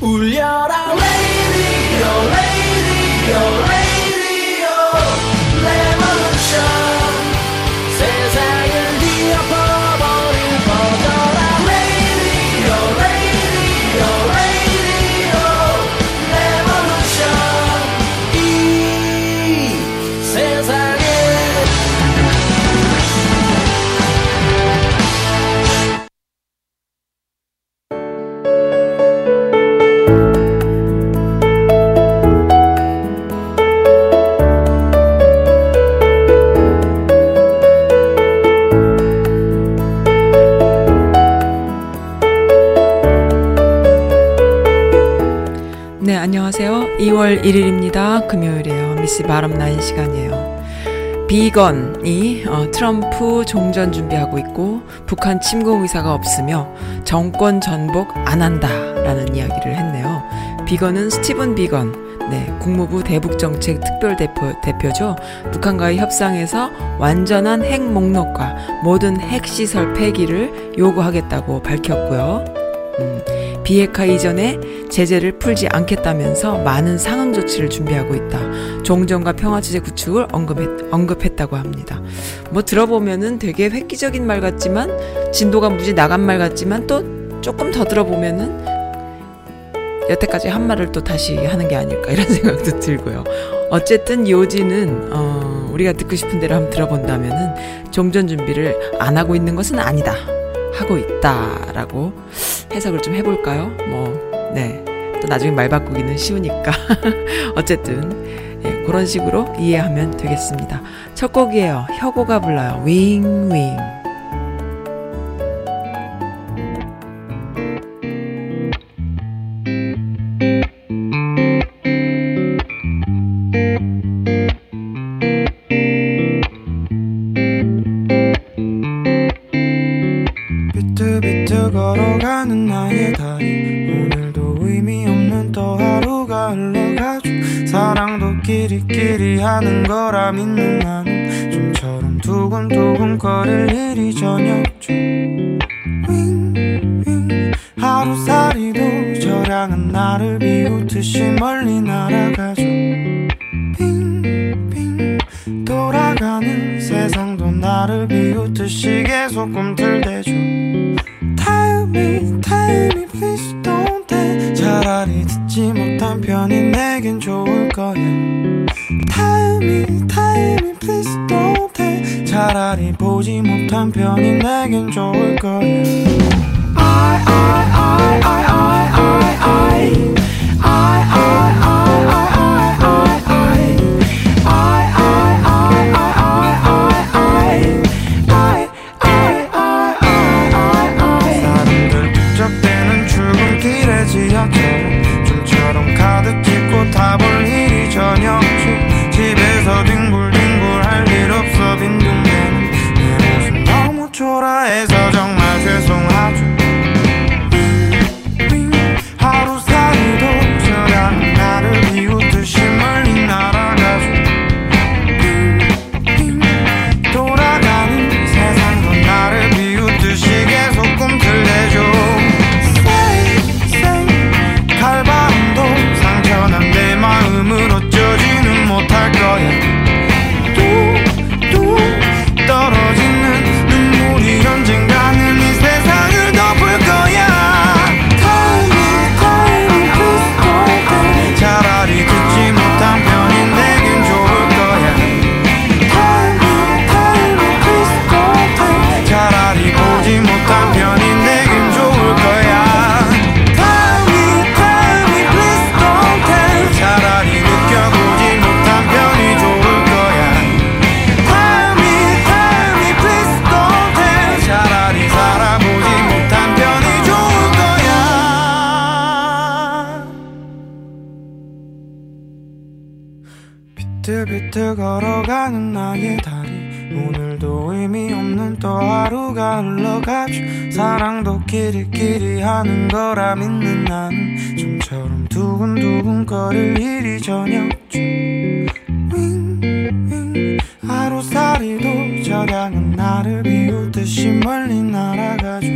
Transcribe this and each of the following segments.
울려라 금요일이에요. 미스 바람 나인 시간이에요. 비건이 어, 트럼프 종전 준비하고 있고 북한 침공 의사가 없으며 정권 전복 안 한다라는 이야기를 했네요. 비건은 스티븐 비건, 네, 국무부 대북정책 특별대표 대표죠. 북한과의 협상에서 완전한 핵 목록과 모든 핵시설 폐기를 요구하겠다고 밝혔고요. 음, 비핵화 이전에 제재를 풀지 않겠다면서 많은 상응 조치를 준비하고 있다. 종전과 평화 체제 구축을 언급했, 언급했 다고 합니다. 뭐 들어보면은 되게 획기적인 말 같지만 진도가 무지 나간 말 같지만 또 조금 더 들어보면은 여태까지 한 말을 또 다시 하는 게 아닐까 이런 생각도 들고요. 어쨌든 요지는 어, 우리가 듣고 싶은 대로 한번 들어본다면은 종전 준비를 안 하고 있는 것은 아니다. 하고 있다라고 해석을 좀 해볼까요? 뭐, 네. 또 나중에 말 바꾸기는 쉬우니까. 어쨌든, 예, 그런 식으로 이해하면 되겠습니다. 첫 곡이에요. 혁오가 불러요. 윙, 윙. 이도 저량은 나를 비웃듯이 멀리 날아가죠. 빙빙 돌아가는 세상도 나를 비웃듯이 계속 꿈틀대죠. Tell me, tell me, please don't tell. 차라리 듣지 못한 편이 내겐 좋을 거야. Tell me, tell me, please don't tell. 차라리 보지 못한 편이 내겐 좋을 거야. I, I, I, I, I, I, 흘러가죠 사랑도 끼리끼리 하는 거라 믿는 나는 좀처럼 두근두근 거릴 일이 저녁죠 윙윙 하루살이도 저량은 나를 비웃듯이 멀리 날아가죠.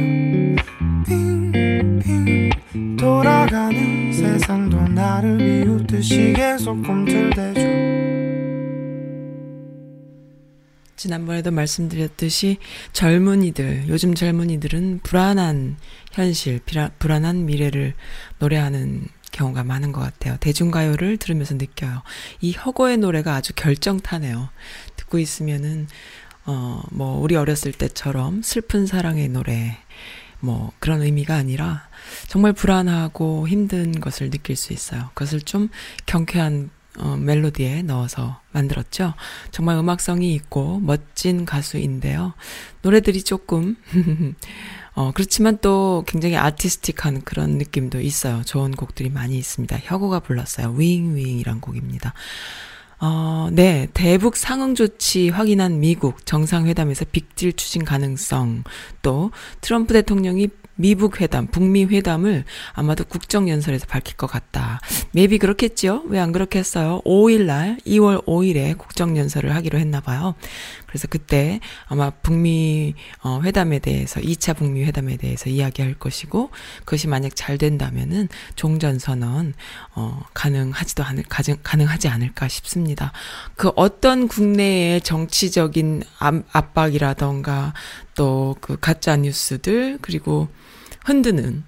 빙빙 돌아가는 세상도 나를 비웃듯이 계속 꿈틀대죠 지난번에도 말씀드렸듯이 젊은이들, 요즘 젊은이들은 불안한 현실, 비라, 불안한 미래를 노래하는 경우가 많은 것 같아요. 대중가요를 들으면서 느껴요. 이 혁오의 노래가 아주 결정타네요. 듣고 있으면은, 어, 뭐, 우리 어렸을 때처럼 슬픈 사랑의 노래, 뭐, 그런 의미가 아니라 정말 불안하고 힘든 것을 느낄 수 있어요. 그것을 좀 경쾌한 어, 멜로디에 넣어서 만들었죠. 정말 음악성이 있고 멋진 가수인데요. 노래들이 조금 어, 그렇지만 또 굉장히 아티스틱한 그런 느낌도 있어요. 좋은 곡들이 많이 있습니다. 혁오가 불렀어요. 윙윙이란 곡입니다. 어, 네. 대북 상응 조치 확인한 미국 정상회담에서 빅딜 추진 가능성 또 트럼프 대통령이 미북 회담, 북미 회담을 아마도 국정연설에서 밝힐 것 같다. maybe 그렇겠지요? 왜 안 그렇게 했어요? 5일 날, 2월 5일에 국정연설을 하기로 했나 봐요. 그래서 그때 아마 북미 어, 회담에 대해서 2차 북미 회담에 대해서 이야기할 것이고 그것이 만약 잘 된다면은 종전 선언 어 가능하지도 않을 가능하지 않을까 싶습니다. 그 어떤 국내의 정치적인 압박이라던가 또 그 가짜 뉴스들 그리고 흔드는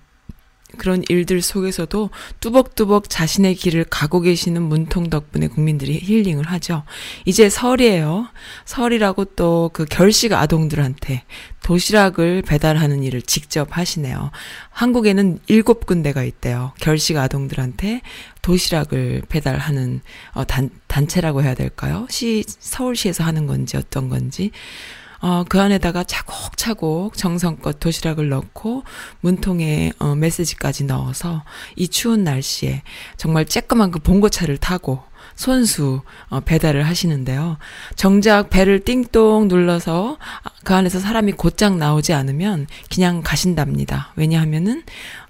그런 일들 속에서도 뚜벅뚜벅 자신의 길을 가고 계시는 문통 덕분에 국민들이 힐링을 하죠. 이제 설이에요. 설이라고 또 그 결식 아동들한테 도시락을 배달하는 일을 직접 하시네요. 한국에는 일곱 군데가 있대요. 결식 아동들한테 도시락을 배달하는 어, 단, 단체라고 해야 될까요? 시, 서울시에서 하는 건지 어떤 건지. 어, 그 안에다가 차곡차곡 정성껏 도시락을 넣고 문통에 어, 메시지까지 넣어서 이 추운 날씨에 정말 쬐끄만 그 봉고차를 타고 손수 어, 배달을 하시는데요. 정작 배를 띵동 눌러서 그 안에서 사람이 곧장 나오지 않으면 그냥 가신답니다. 왜냐하면은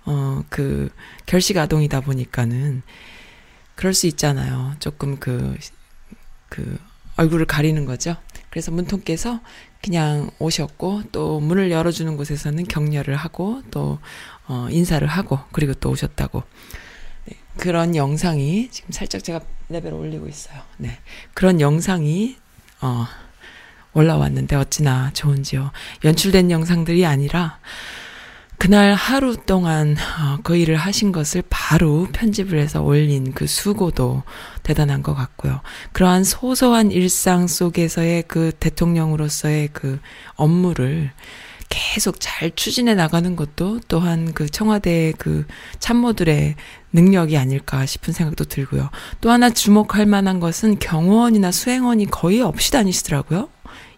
어 그 결식 아동이다 보니까는 그럴 수 있잖아요. 조금 그그 그 얼굴을 가리는 거죠. 그래서 문통께서 그냥 오셨고 또 문을 열어주는 곳에서는 격려를 하고 또 어, 인사를 하고 그리고 또 오셨다고 네, 그런 영상이 지금 살짝 제가 레벨을 올리고 있어요. 네 그런 영상이 어, 올라왔는데 어찌나 좋은지요. 연출된 영상들이 아니라 그날 하루 동안 어, 그 일을 하신 것을 바로 편집을 해서 올린 그 수고도 대단한 것 같고요. 그러한 소소한 일상 속에서의 그 대통령으로서의 그 업무를 계속 잘 추진해 나가는 것도 또한 그 청와대의 그 참모들의 능력이 아닐까 싶은 생각도 들고요. 또 하나 주목할 만한 것은 경호원이나 수행원이 거의 없이 다니시더라고요.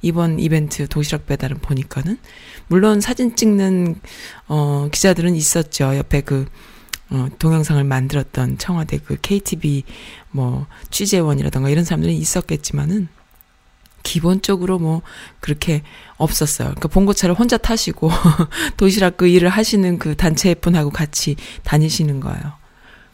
이번 이벤트 도시락 배달은 보니까는 물론 사진 찍는 어 기자들은 있었죠. 옆에 그 어, 동영상을 만들었던 청와대 그 KTV 뭐 취재원이라던가 이런 사람들은 있었겠지만은 기본적으로 뭐 그렇게 없었어요. 그러니까 봉고차를 혼자 타시고 도시락 그 일을 하시는 그 단체 분하고 같이 다니시는 거예요.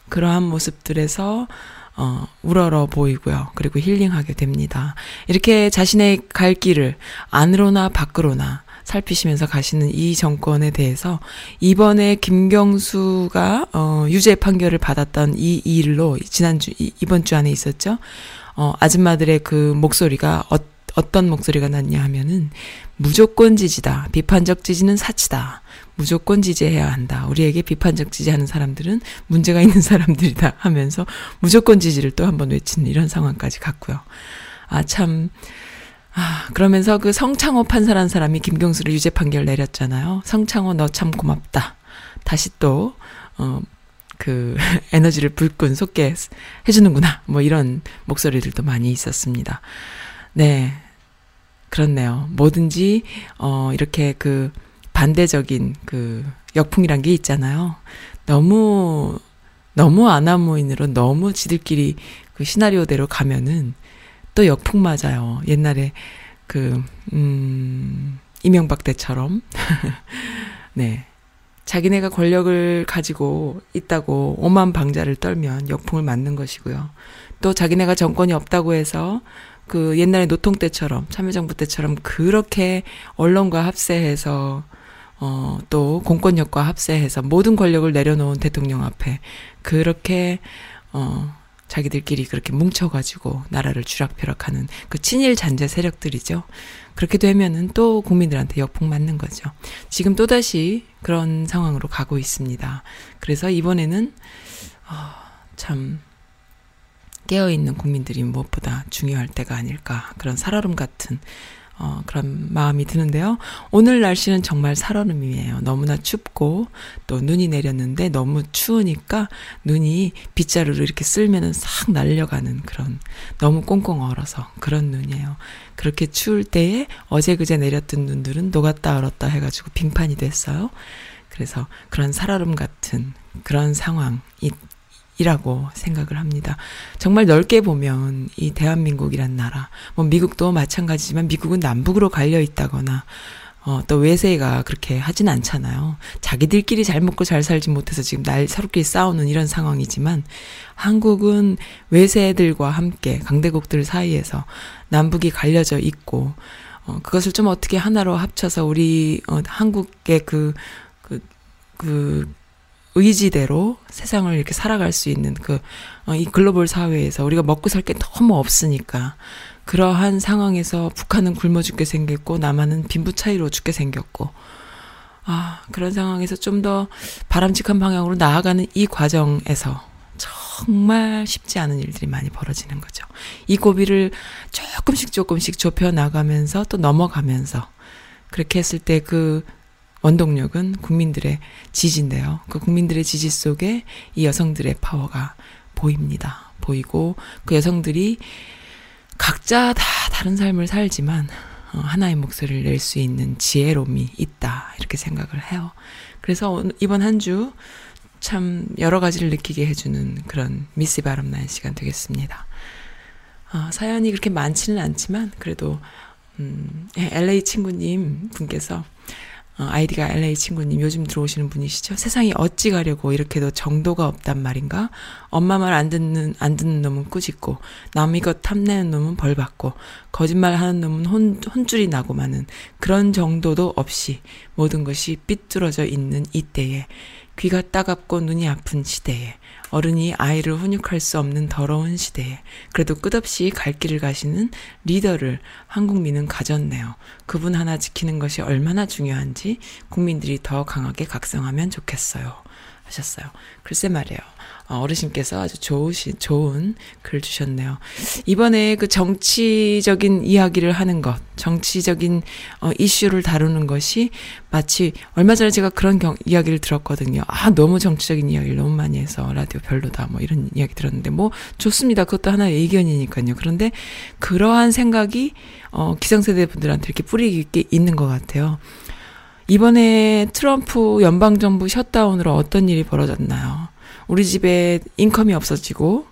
그러한 모습들에서 어, 우러러 보이고요. 그리고 힐링하게 됩니다. 이렇게 자신의 갈 길을 안으로나 밖으로나 살피시면서 가시는 이 정권에 대해서 이번에 김경수가 어 유죄 판결을 받았던 이 일로 지난주 이, 이번 주 안에 있었죠. 어 아줌마들의 그 목소리가 어, 어떤 목소리가 났냐 하면은 무조건 지지다. 비판적 지지는 사치다. 무조건 지지해야 한다. 우리에게 비판적 지지하는 사람들은 문제가 있는 사람들이다 하면서 무조건 지지를 또 한번 외치는 이런 상황까지 갔고요. 아, 참. 아, 그러면서 그 성창호 판사라는 사람이 김경수를 유죄 판결 내렸잖아요. 성창호 너 참 고맙다. 다시 또, 어, 그 에너지를 불끈 솟게 해주는구나. 뭐 이런 목소리들도 많이 있었습니다. 네. 그렇네요. 뭐든지, 어, 이렇게 그 반대적인 그 역풍이란 게 있잖아요. 너무 너무 아나무인으로 너무 지들끼리 그 시나리오대로 가면은 또 역풍 맞아요. 옛날에 그, 음, 이명박 때처럼. 네. 자기네가 권력을 가지고 있다고 오만 방자를 떨면 역풍을 맞는 것이고요. 또 자기네가 정권이 없다고 해서 그 옛날에 노통 때처럼 참여정부 때처럼 그렇게 언론과 합세해서 어, 또 공권력과 합세해서 모든 권력을 내려놓은 대통령 앞에 그렇게 어, 자기들끼리 그렇게 뭉쳐가지고 나라를 쥐락펴락하는 그 친일 잔재 세력들이죠. 그렇게 되면은 또 국민들한테 역풍 맞는 거죠. 지금 또다시 그런 상황으로 가고 있습니다. 그래서 이번에는, 어, 참, 깨어있는 국민들이 무엇보다 중요할 때가 아닐까. 그런 살얼음 같은 어, 그런 마음이 드는데요. 오늘 날씨는 정말 살얼음이에요. 너무나 춥고 또 눈이 내렸는데 너무 추우니까 눈이 빗자루를 이렇게 쓸면은 싹 날려가는 그런 너무 꽁꽁 얼어서 그런 눈이에요. 그렇게 추울 때에 어제 그제 내렸던 눈들은 녹았다 얼었다 해가지고 빙판이 됐어요. 그래서 그런 살얼음 같은 그런 상황이 이라고 생각을 합니다. 정말 넓게 보면 이 대한민국이란 나라, 뭐 미국도 마찬가지지만 미국은 남북으로 갈려 있다거나 어, 또 외세가 그렇게 하진 않잖아요. 자기들끼리 잘 먹고 잘 살지 못해서 지금 날 서로끼리 싸우는 이런 상황이지만 한국은 외세들과 함께 강대국들 사이에서 남북이 갈려져 있고 어, 그것을 좀 어떻게 하나로 합쳐서 우리 어, 한국의 그, 그, 그 의지대로 세상을 이렇게 살아갈 수 있는 그, 어, 이 글로벌 사회에서 우리가 먹고 살 게 너무 없으니까 그러한 상황에서 북한은 굶어 죽게 생겼고 남한은 빈부 차이로 죽게 생겼고 아, 그런 상황에서 좀 더 바람직한 방향으로 나아가는 이 과정에서 정말 쉽지 않은 일들이 많이 벌어지는 거죠. 이 고비를 조금씩 조금씩 좁혀 나가면서 또 넘어가면서 그렇게 했을 때 그 원동력은 국민들의 지지인데요. 그 국민들의 지지 속에 이 여성들의 파워가 보입니다. 보이고 그 여성들이 각자 다 다른 삶을 살지만 어, 하나의 목소리를 낼 수 있는 지혜로움이 있다. 이렇게 생각을 해요. 그래서 이번 한 주 참 여러 가지를 느끼게 해주는 그런 미스 바람나는 시간 되겠습니다. 어, 사연이 그렇게 많지는 않지만 그래도 음, LA 친구님 분께서 어, 아이디가 LA 친구님 요즘 들어오시는 분이시죠? 세상이 어찌 가려고 이렇게도 정도가 없단 말인가? 엄마 말 안 듣는 안 듣는 놈은 꾸짖고 남이 것 탐내는 놈은 벌 받고 거짓말 하는 놈은 혼 혼줄이 나고 마는 그런 정도도 없이 모든 것이 삐뚤어져 있는 이때에 귀가 따갑고 눈이 아픈 시대에 어른이 아이를 훈육할 수 없는 더러운 시대에 그래도 끝없이 갈 길을 가시는 리더를 한국민은 가졌네요. 그분 하나 지키는 것이 얼마나 중요한지 국민들이 더 강하게 각성하면 좋겠어요. 하셨어요. 글쎄 말이에요. 어, 어르신께서 아주 좋으신, 좋은 글 주셨네요. 이번에 그 정치적인 이야기를 하는 것, 정치적인 어, 이슈를 다루는 것이 마치 얼마 전에 제가 그런 경, 이야기를 들었거든요. 아, 너무 정치적인 이야기를 너무 많이 해서 라디오 별로다. 뭐 이런 이야기 들었는데 뭐 좋습니다. 그것도 하나의 의견이니까요. 그런데 그러한 생각이 어, 기성세대 분들한테 이렇게 뿌리 깊게 있는 것 같아요. 이번에 트럼프 연방정부 셧다운으로 어떤 일이 벌어졌나요? 우리 집에 인컴이 없어지고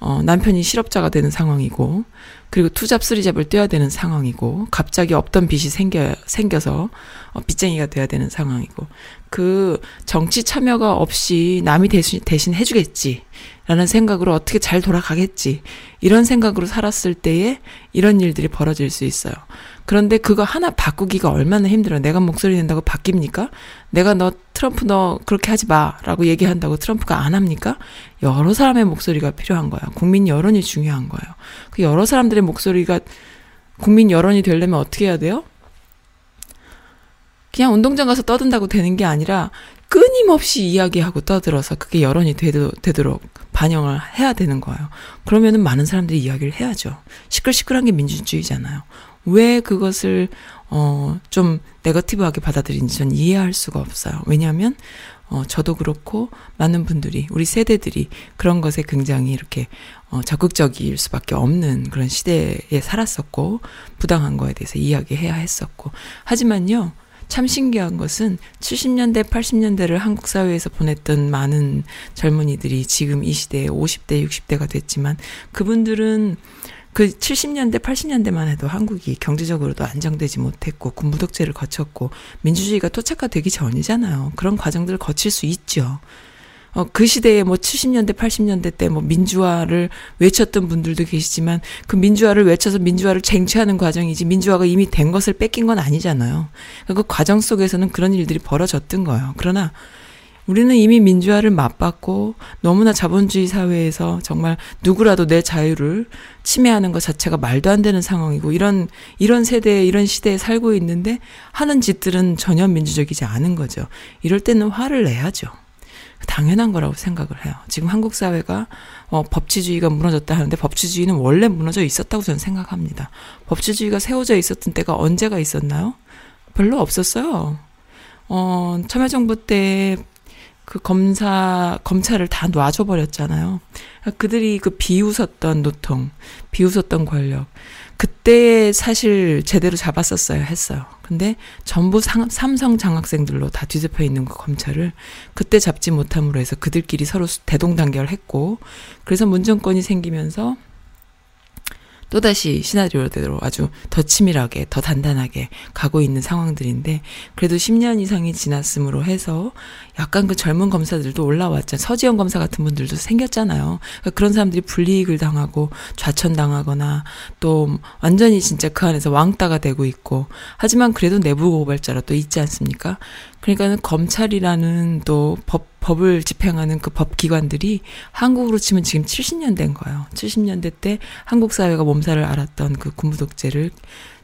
어, 남편이 실업자가 되는 상황이고 그리고 투잡 쓰리잡을 떼야 되는 상황이고 갑자기 없던 빚이 생겨 생겨서 어, 빚쟁이가 돼야 되는 상황이고 그 정치 참여가 없이 남이 대신 대신 해주겠지 라는 생각으로 어떻게 잘 돌아가겠지 이런 생각으로 살았을 때에 이런 일들이 벌어질 수 있어요. 그런데 그거 하나 바꾸기가 얼마나 힘들어. 내가 목소리 낸다고 바뀝니까? 내가 너 트럼프 너 그렇게 하지 마 라고 얘기한다고 트럼프가 안 합니까? 여러 사람의 목소리가 필요한 거야. 국민 여론이 중요한 거예요. 그 여러 사람들의 목소리가 국민 여론이 되려면 어떻게 해야 돼요? 그냥 운동장 가서 떠든다고 되는 게 아니라 끊임없이 이야기하고 떠들어서 그게 여론이 되도, 되도록 반영을 해야 되는 거예요. 그러면은 많은 사람들이 이야기를 해야죠. 시끌시끌한 게 민주주의잖아요. 왜 그것을 어, 좀 네거티브하게 받아들인지 전 이해할 수가 없어요. 왜냐하면 어, 저도 그렇고 많은 분들이 우리 세대들이 그런 것에 굉장히 이렇게 어, 적극적일 수밖에 없는 그런 시대에 살았었고 부당한 거에 대해서 이야기해야 했었고 하지만요. 참 신기한 것은 70년대, 80년대를 한국 사회에서 보냈던 많은 젊은이들이 지금 이 시대에 50대, 60대가 됐지만 그분들은 그 70년대, 80년대만 해도 한국이 경제적으로도 안정되지 못했고 군부 독재를 거쳤고 민주주의가 토착화되기 전이잖아요. 그런 과정들을 거칠 수 있죠. 어, 그 시대에 뭐 70년대, 80년대 때 뭐 민주화를 외쳤던 분들도 계시지만 그 민주화를 외쳐서 민주화를 쟁취하는 과정이지 민주화가 이미 된 것을 뺏긴 건 아니잖아요. 그 과정 속에서는 그런 일들이 벌어졌던 거예요. 그러나 우리는 이미 민주화를 맛봤고 너무나 자본주의 사회에서 정말 누구라도 내 자유를 침해하는 것 자체가 말도 안 되는 상황이고 이런 이런 세대에 이런 시대에 살고 있는데 하는 짓들은 전혀 민주적이지 않은 거죠. 이럴 때는 화를 내야죠. 당연한 거라고 생각을 해요. 지금 한국 사회가 어, 법치주의가 무너졌다 하는데 법치주의는 원래 무너져 있었다고 저는 생각합니다. 법치주의가 세워져 있었던 때가 언제가 있었나요? 별로 없었어요. 어, 참여정부 때 그 검사, 검찰을 다 놔줘버렸잖아요. 그들이 그 비웃었던 노통, 비웃었던 권력. 그때 사실 제대로 잡았었어야 했어요. 근데 전부 상, 삼성 장학생들로 다 뒤집혀 있는 그 검찰을 그때 잡지 못함으로 해서 그들끼리 서로 대동단결했고, 그래서 문정권이 생기면서 또다시 시나리오대로 아주 더 치밀하게, 더 단단하게 가고 있는 상황들인데, 그래도 10년 이상이 지났음으로 해서 약간 그 젊은 검사들도 올라왔죠. 서지영 검사 같은 분들도 생겼잖아요. 그러니까 그런 사람들이 불이익을 당하고 좌천당하거나 또 완전히 진짜 그 안에서 왕따가 되고 있고, 하지만 그래도 내부 고발자로 또 있지 않습니까? 그러니까는 검찰이라는 또 법, 법을 집행하는 그 법기관들이 한국으로 치면 지금 70년 된 거예요. 70년대 때 한국 사회가 몸살을 앓았던 그 군부 독재를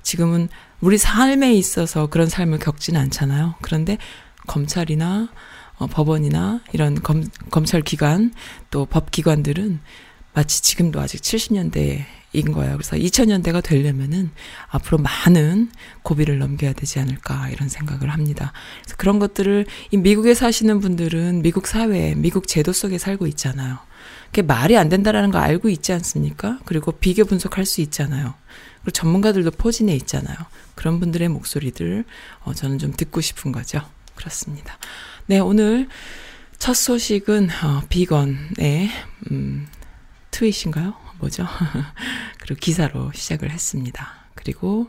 지금은 우리 삶에 있어서 그런 삶을 겪지는 않잖아요. 그런데 검찰이나 어, 법원이나 이런 검, 검찰 기관 또 법기관들은 마치 지금도 아직 70년대에 인 거예요. 그래서 2000년대가 되려면은 앞으로 많은 고비를 넘겨야 되지 않을까 이런 생각을 합니다. 그래서 그런 것들을 이 미국에 사시는 분들은 미국 사회, 미국 제도 속에 살고 있잖아요. 그게 말이 안 된다라는 거 알고 있지 않습니까? 그리고 비교 분석할 수 있잖아요. 그리고 전문가들도 포진해 있잖아요. 그런 분들의 목소리들 어, 저는 좀 듣고 싶은 거죠. 그렇습니다. 네, 오늘 첫 소식은 어, 비건의 음, 트윗인가요? 뭐죠? 그리고 기사로 시작을 했습니다. 그리고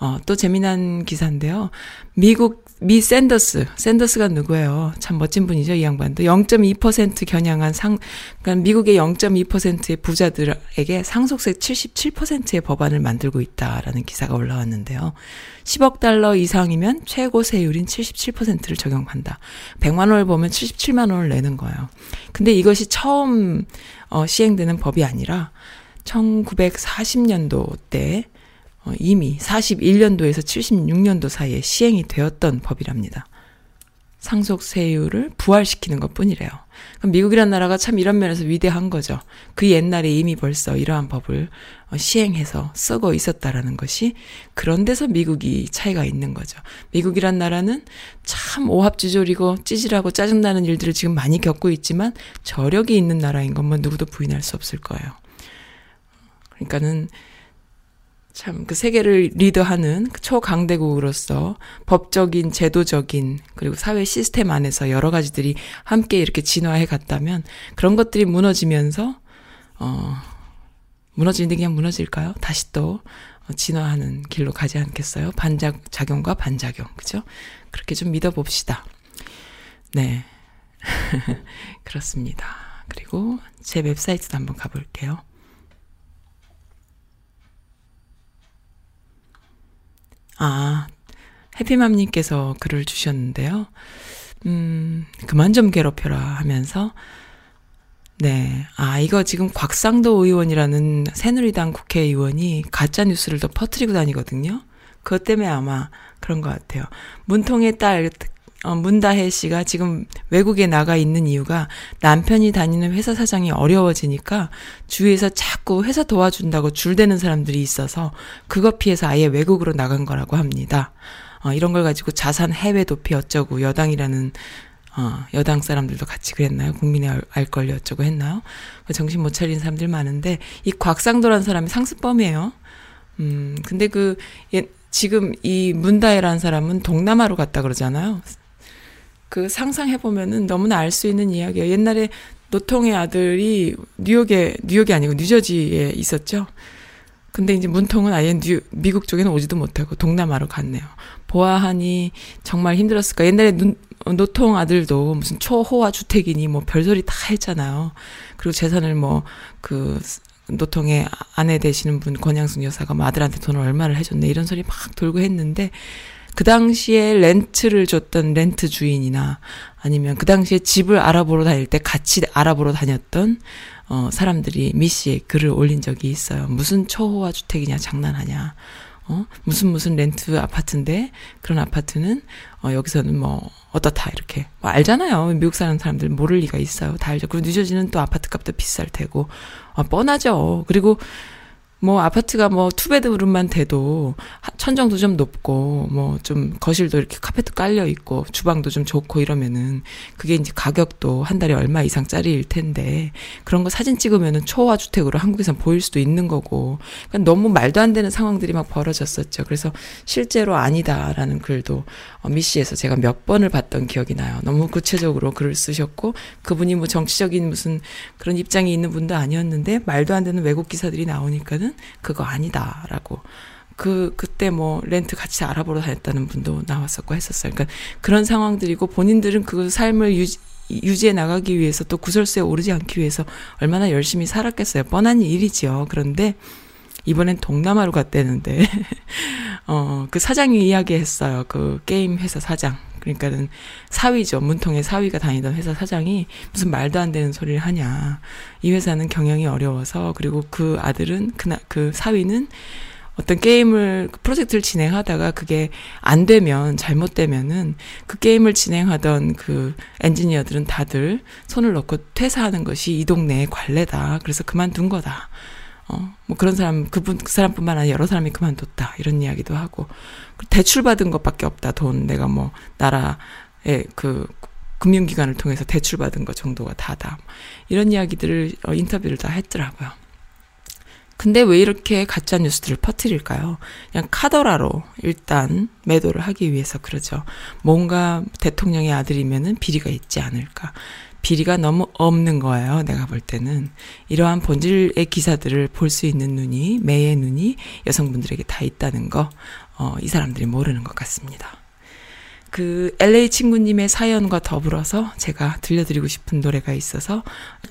어, 또 재미난 기사인데요. 미국 미 샌더스, 샌더스가 누구예요? 참 멋진 분이죠, 이 양반도. 0.2% 겨냥한 상, 그러니까 미국의 0.2%의 부자들에게 상속세 77%의 법안을 만들고 있다라는 기사가 올라왔는데요. 10억 달러 이상이면 최고 세율인 77%를 적용한다. 100만 원을 보면 77만 원을 내는 거예요. 근데 이것이 처음 어, 시행되는 법이 아니라 1940년도 때 어, 이미 41년도에서 76년도 사이에 시행이 되었던 법이랍니다. 상속세율을 부활시키는 것 뿐이래요. 미국이란 나라가 참 이런 면에서 위대한 거죠. 그 옛날에 이미 벌써 이러한 법을 어, 시행해서 쓰고 있었다라는 것이 그런 데서 미국이 차이가 있는 거죠. 미국이란 나라는 참 오합지졸이고 찌질하고 짜증나는 일들을 지금 많이 겪고 있지만 저력이 있는 나라인 것만 누구도 부인할 수 없을 거예요. 그러니까는 참 그 세계를 리더하는 그 초강대국으로서 법적인 제도적인 그리고 사회 시스템 안에서 여러 가지들이 함께 이렇게 진화해 갔다면 그런 것들이 무너지면서 어 무너지는 게 그냥 무너질까요? 다시 또 어, 진화하는 길로 가지 않겠어요? 반작용과 반작용 그죠? 그렇게 좀 믿어봅시다. 네 그렇습니다. 그리고 제 웹사이트도 한번 가볼게요. 아, 해피맘님께서 글을 주셨는데요. 음, 그만 좀 괴롭혀라 하면서, 네. 아, 이거 지금 곽상도 의원이라는 새누리당 국회의원이 가짜뉴스를 더 퍼뜨리고 다니거든요. 그것 때문에 아마 그런 것 같아요. 문통의 딸, 어, 문다혜 씨가 지금 외국에 나가 있는 이유가 남편이 다니는 회사 사장이 어려워지니까 주위에서 자꾸 회사 도와준다고 줄대는 사람들이 있어서 그거 피해서 아예 외국으로 나간 거라고 합니다. 어, 이런 걸 가지고 자산 해외 도피 어쩌고 여당이라는 어, 여당 사람들도 같이 그랬나요? 국민의 알, 알 권리 어쩌고 했나요? 정신 못 차리는 사람들 많은데 이 곽상도라는 사람이 상습범이에요. 음, 근데 그 예, 지금 이 문다혜라는 사람은 동남아로 갔다 그러잖아요. 그 상상해 보면은 너무나 알 수 있는 이야기예요. 옛날에 노통의 아들이 뉴욕에 뉴욕이 아니고 뉴저지에 있었죠. 근데 이제 문통은 아예 뉴, 미국 쪽에는 오지도 못하고 동남아로 갔네요. 보아하니 정말 힘들었을까. 옛날에 눈, 노통 아들도 무슨 초호화 주택이니 뭐 별소리 다 했잖아요. 그리고 재산을 뭐 그 노통의 아내 되시는 분 권양숙 여사가 뭐 아들한테 돈을 얼마를 해줬네 이런 소리 막 돌고 했는데 그 당시에 렌트를 줬던 렌트 주인이나 아니면 그 당시에 집을 알아보러 다닐 때 같이 알아보러 다녔던 어 사람들이 미 씨의 글을 올린 적이 있어요. 무슨 초호화 주택이냐 장난하냐. 어 무슨 무슨 렌트 아파트인데 그런 아파트는 어 여기서는 뭐 어떻다 이렇게 뭐 알잖아요. 미국 사는 사람들 모를 리가 있어요. 다 알죠. 그리고 뉴저지는 또 아파트 값도 비쌀 테고 어, 뻔하죠. 그리고 뭐 아파트가 뭐 투베드룸만 돼도 하- 천정도 좀 높고 뭐 좀 거실도 이렇게 카펫도 깔려 있고 주방도 좀 좋고 이러면은 그게 이제 가격도 한 달에 얼마 이상짜리일 텐데 그런 거 사진 찍으면은 초호화 주택으로 한국에선 보일 수도 있는 거고 그러니까 너무 말도 안 되는 상황들이 막 벌어졌었죠. 그래서 실제로 아니다라는 글도 어, 미시에서 제가 몇 번을 봤던 기억이 나요. 너무 구체적으로 글을 쓰셨고 그분이 뭐 정치적인 무슨 그런 입장이 있는 분도 아니었는데 말도 안 되는 왜곡 기사들이 나오니까는 그거 아니다라고 그 그때 뭐 렌트 같이 알아보러 다녔다는 분도 나왔었고 했었어요. 그러니까 그런 상황들이고 본인들은 그 삶을 유지 유지해 나가기 위해서 또 구설수에 오르지 않기 위해서 얼마나 열심히 살았겠어요. 뻔한 일이지요. 그런데 이번엔 동남아로 갔대는데 어 그 사장이 이야기했어요. 그 게임 회사 사장. 그러니까는 사위죠. 문통의 사위가 다니던 회사 사장이 무슨 말도 안 되는 소리를 하냐. 이 회사는 경영이 어려워서 그리고 그 아들은 그나 그 사위는 어떤 게임을 프로젝트를 진행하다가 그게 안 되면 잘못되면은 그 게임을 진행하던 그 엔지니어들은 다들 손을 놓고 퇴사하는 것이 이 동네의 관례다. 그래서 그만둔 거다. 어, 뭐 그런 사람, 그분, 그 사람뿐만 아니라 여러 사람이 그만뒀다. 이런 이야기도 하고. 대출받은 것밖에 없다. 돈. 내가 뭐, 나라의 그, 금융기관을 통해서 대출받은 것 정도가 다다. 이런 이야기들을, 어, 인터뷰를 다 했더라고요. 근데 왜 이렇게 가짜 뉴스들을 퍼뜨릴까요? 그냥 카더라로 일단 매도를 하기 위해서 그러죠. 뭔가 대통령의 아들이면은 비리가 있지 않을까. 비리가 너무 없는 거예요. 내가 볼 때는. 이러한 본질의 기사들을 볼 수 있는 눈이, 매의 눈이 여성분들에게 다 있다는 거, 어, 이 사람들이 모르는 것 같습니다. 그 LA 친구님의 사연과 더불어서 제가 들려드리고 싶은 노래가 있어서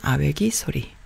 아외기 소리.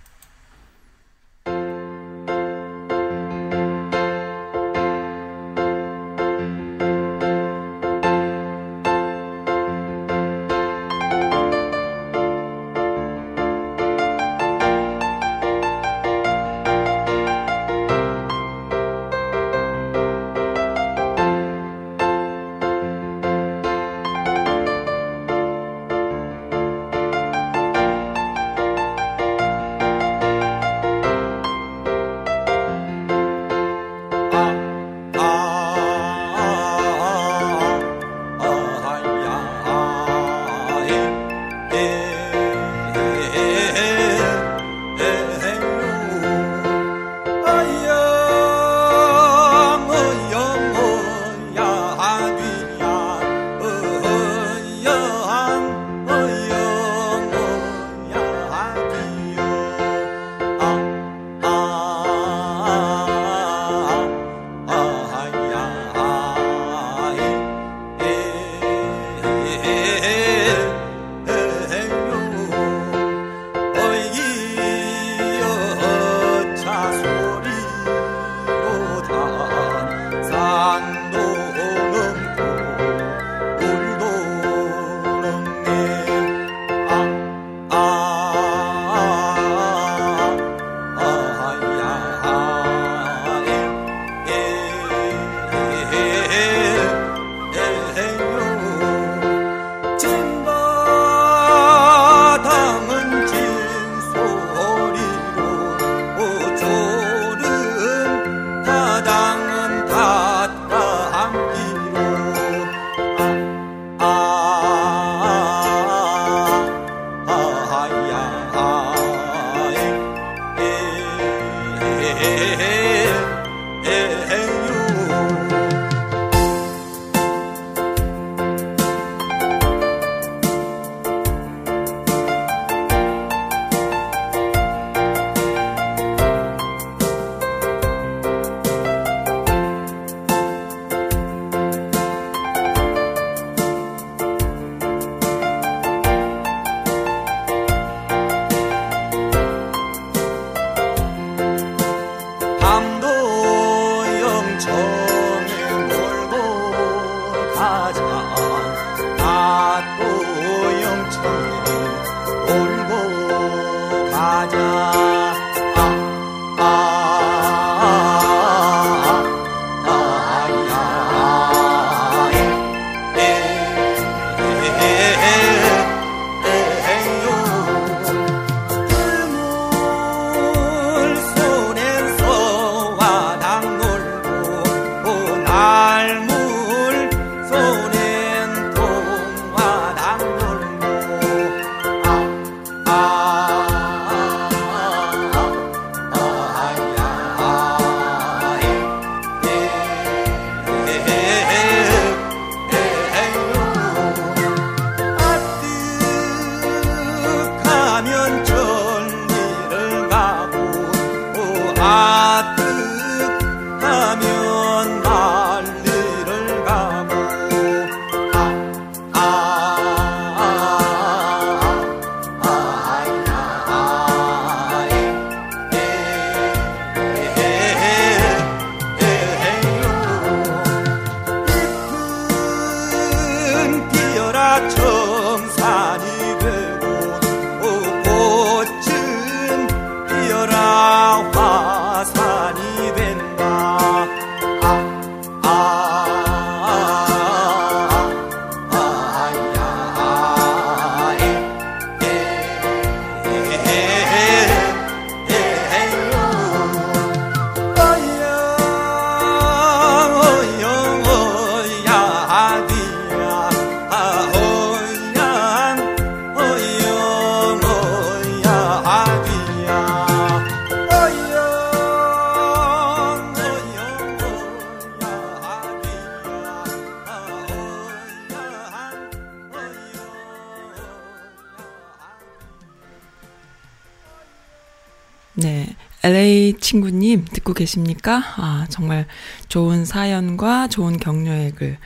듣고 계십니까? 아, 정말 좋은 사연과 좋은 격려액을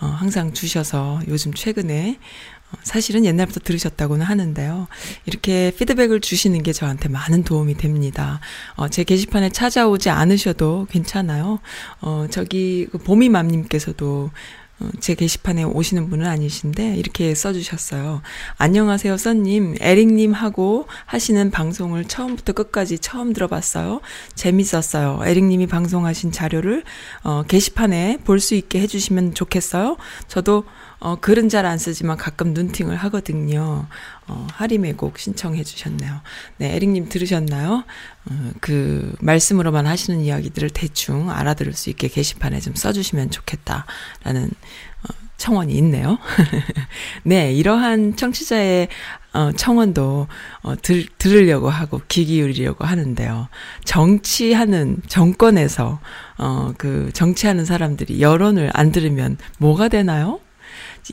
어, 항상 주셔서 요즘 최근에 어, 사실은 옛날부터 들으셨다고는 하는데요. 이렇게 피드백을 주시는 게 저한테 많은 도움이 됩니다. 어, 제 게시판에 찾아오지 않으셔도 괜찮아요. 어, 저기 그 보미맘님께서도 어, 제 게시판에 오시는 분은 아니신데 이렇게 써주셨어요. 안녕하세요, 써님. 에릭님하고 하시는 방송을 처음부터 끝까지 처음 들어봤어요. 재밌었어요. 에릭님이 방송하신 자료를 어, 게시판에 볼 수 있게 해주시면 좋겠어요. 저도 어, 글은 잘 안 쓰지만 가끔 눈팅을 하거든요. 어, 하림의 곡 신청해 주셨네요. 네, 에릭님 들으셨나요? 어, 그, 말씀으로만 하시는 이야기들을 대충 알아들을 수 있게 게시판에 좀 써주시면 좋겠다라는, 어, 청원이 있네요. 네, 이러한 청취자의 어, 청원도 어, 들, 들으려고 하고 귀 기울이려고 하는데요. 정치하는 정권에서 어, 그 정치하는 사람들이 여론을 안 들으면 뭐가 되나요?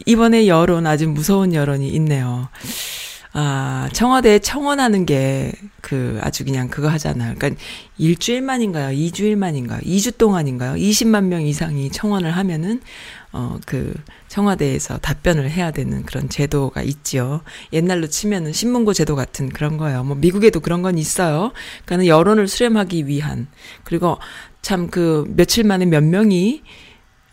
이번에 여론 아주 무서운 여론이 있네요. 아, 청와대에 청원하는 게 그 아주 그냥 그거 하잖아요. 그러니까 일주일 만인가요? 2주일 만인가요? 2주 동안인가요? 20만 명 이상이 청원을 하면은 어, 그 청와대에서 답변을 해야 되는 그런 제도가 있지요. 옛날로 치면은 신문고 제도 같은 그런 거예요. 뭐 미국에도 그런 건 있어요. 그러니까는 여론을 수렴하기 위한 그리고 참 그 며칠 만에 몇 명이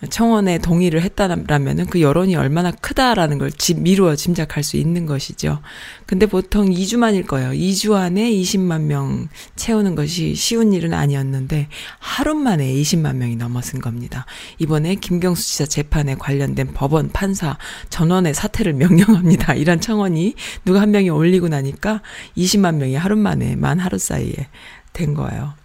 청원에 동의를 했다라면은 그 여론이 얼마나 크다라는 걸 집, 미루어 짐작할 수 있는 것이죠. 근데 보통 2주만일 거예요. 2주 안에 20만 명 채우는 것이 쉬운 일은 아니었는데 하루 만에 20만 명이 넘어선 겁니다. 이번에 김경수 지사 재판에 관련된 법원 판사 전원의 사퇴를 명령합니다. 이런 청원이 누가 한 명이 올리고 나니까 20만 명이 하루 만에 만 하루 사이에 된 거예요.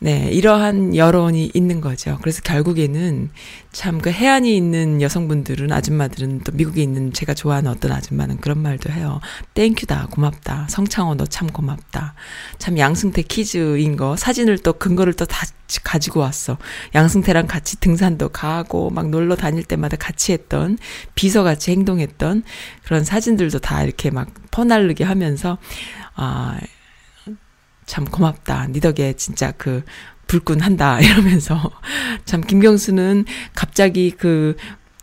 네, 이러한 여론이 있는 거죠. 그래서 결국에는 참 그 해안이 있는 여성분들은 아줌마들은 또 미국에 있는 제가 좋아하는 어떤 아줌마는 그런 말도 해요. 땡큐다, 고맙다. 성창호 너 참 고맙다. 참 양승태 키즈인 거 사진을 또 근거를 또 다 가지고 왔어. 양승태랑 같이 등산도 가고 막 놀러 다닐 때마다 같이 했던 비서 같이 행동했던 그런 사진들도 다 이렇게 막 퍼날르게 하면서 아 참 고맙다. 니 덕에 진짜 그 불끈 한다. 이러면서 참 김경수는 갑자기 그,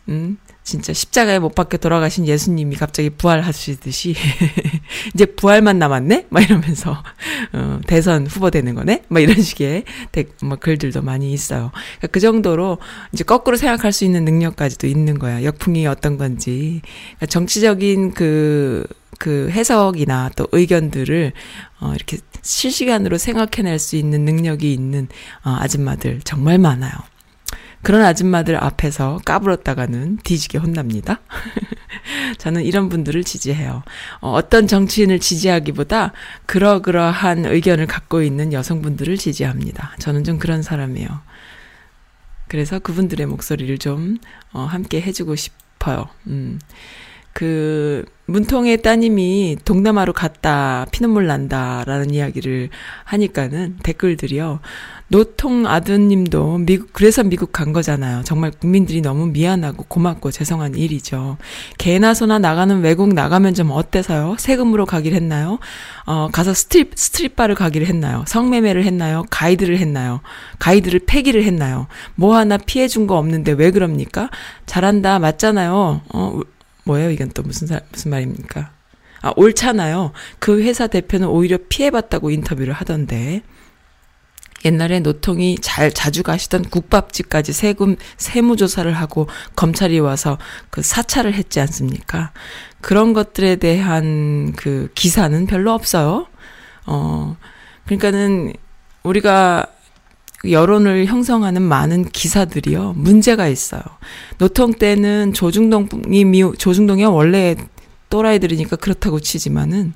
음, 진짜 십자가에 못 박혀 돌아가신 예수님이 갑자기 부활하시듯이 이제 부활만 남았네? 막 이러면서 어, 대선 후보 되는 거네? 막 이런 식의 데, 뭐 글들도 많이 있어요. 그러니까 그 정도로 이제 거꾸로 생각할 수 있는 능력까지도 있는 거야. 역풍이 어떤 건지 그러니까 정치적인 그그 해석이나 또 의견들을 어 이렇게 실시간으로 생각해낼 수 있는 능력이 있는 어 아줌마들 정말 많아요. 그런 아줌마들 앞에서 까불었다가는 뒤지게 혼납니다. 저는 이런 분들을 지지해요. 어, 어떤 정치인을 지지하기보다 그러그러한 의견을 갖고 있는 여성분들을 지지합니다. 저는 좀 그런 사람이에요. 그래서 그분들의 목소리를 좀 어, 함께 해주고 싶어요. 음. 그 문통의 따님이 동남아로 갔다 피눈물 난다라는 이야기를 하니까는 댓글들이요. 노통 아드님도 미국 그래서 미국 간 거잖아요. 정말 국민들이 너무 미안하고 고맙고 죄송한 일이죠. 개나 소나 나가는 외국 나가면 좀 어때서요? 세금으로 가기를 했나요? 어 가서 strip strip bar를 가기를 했나요? 성매매를 했나요? 가이드를 했나요? 가이드를 패기를 했나요? 뭐 하나 피해 준 거 없는데 왜 그럽니까? 잘한다 맞잖아요. 어 뭐예요? 이건 또 무슨 사, 무슨 말입니까? 아, 옳잖아요. 그 회사 대표는 오히려 피해봤다고 인터뷰를 하던데. 옛날에 노통이 잘 자주 가시던 국밥집까지 세금 세무조사를 하고 검찰이 와서 그 사찰을 했지 않습니까? 그런 것들에 대한 그 기사는 별로 없어요. 어, 그러니까는 우리가 여론을 형성하는 많은 기사들이요 문제가 있어요. 노통 때는 조중동이 미 조중동이 원래 또라이들이니까 그렇다고 치지만은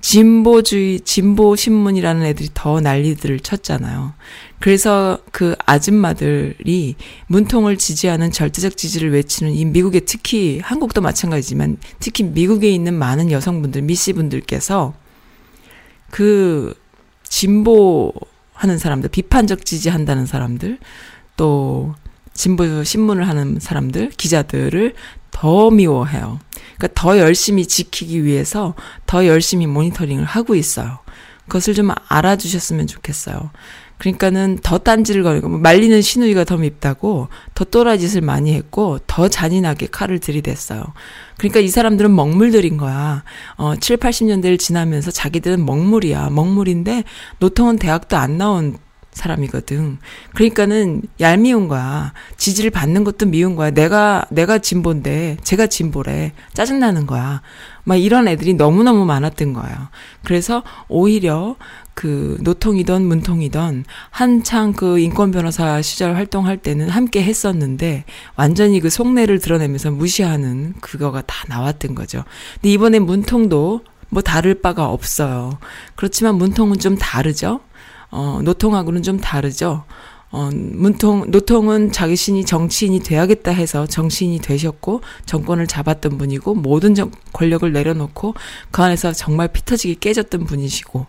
진보주의 진보 신문이라는 애들이 더 난리들을 쳤잖아요. 그래서 그 아줌마들이 문통을 지지하는 절대적 지지를 외치는 이 미국의 특히 한국도 마찬가지지만 특히 미국에 있는 많은 여성분들 미씨 분들께서 그 진보 하는 사람들, 비판적 지지한다는 사람들, 또 진보 신문을 하는 사람들, 기자들을 더 미워해요. 그러니까 더 열심히 지키기 위해서 더 열심히 모니터링을 하고 있어요. 그것을 좀 알아주셨으면 좋겠어요. 그러니까는 더 딴지를 거리고 말리는 신우이가 더 밉다고 더 또라짓을 많이 했고 더 잔인하게 칼을 들이댔어요. 그러니까 이 사람들은 먹물들인 거야. 어 7, 80년대를 지나면서 자기들은 먹물이야. 먹물인데 노통은 대학도 안 나온 사람이거든. 그러니까는 얄미운 거야. 지지를 받는 것도 미운 거야. 내가 내가 진보인데 제가 진보래. 짜증나는 거야. 막 이런 애들이 너무너무 많았던 거예요. 그래서 오히려 그 노통이던 문통이던 한창 그 인권 변호사 시절 활동할 때는 함께 했었는데 완전히 그 속내를 드러내면서 무시하는 그거가 다 나왔던 거죠. 근데 이번에 문통도 뭐 다를 바가 없어요. 그렇지만 문통은 좀 다르죠. 어, 노통하고는 좀 다르죠. 어, 문통, 노통은 자기 신이 정치인이 돼야겠다 해서 정치인이 되셨고, 정권을 잡았던 분이고, 모든 정, 권력을 내려놓고, 그 안에서 정말 피 터지게 깨졌던 분이시고,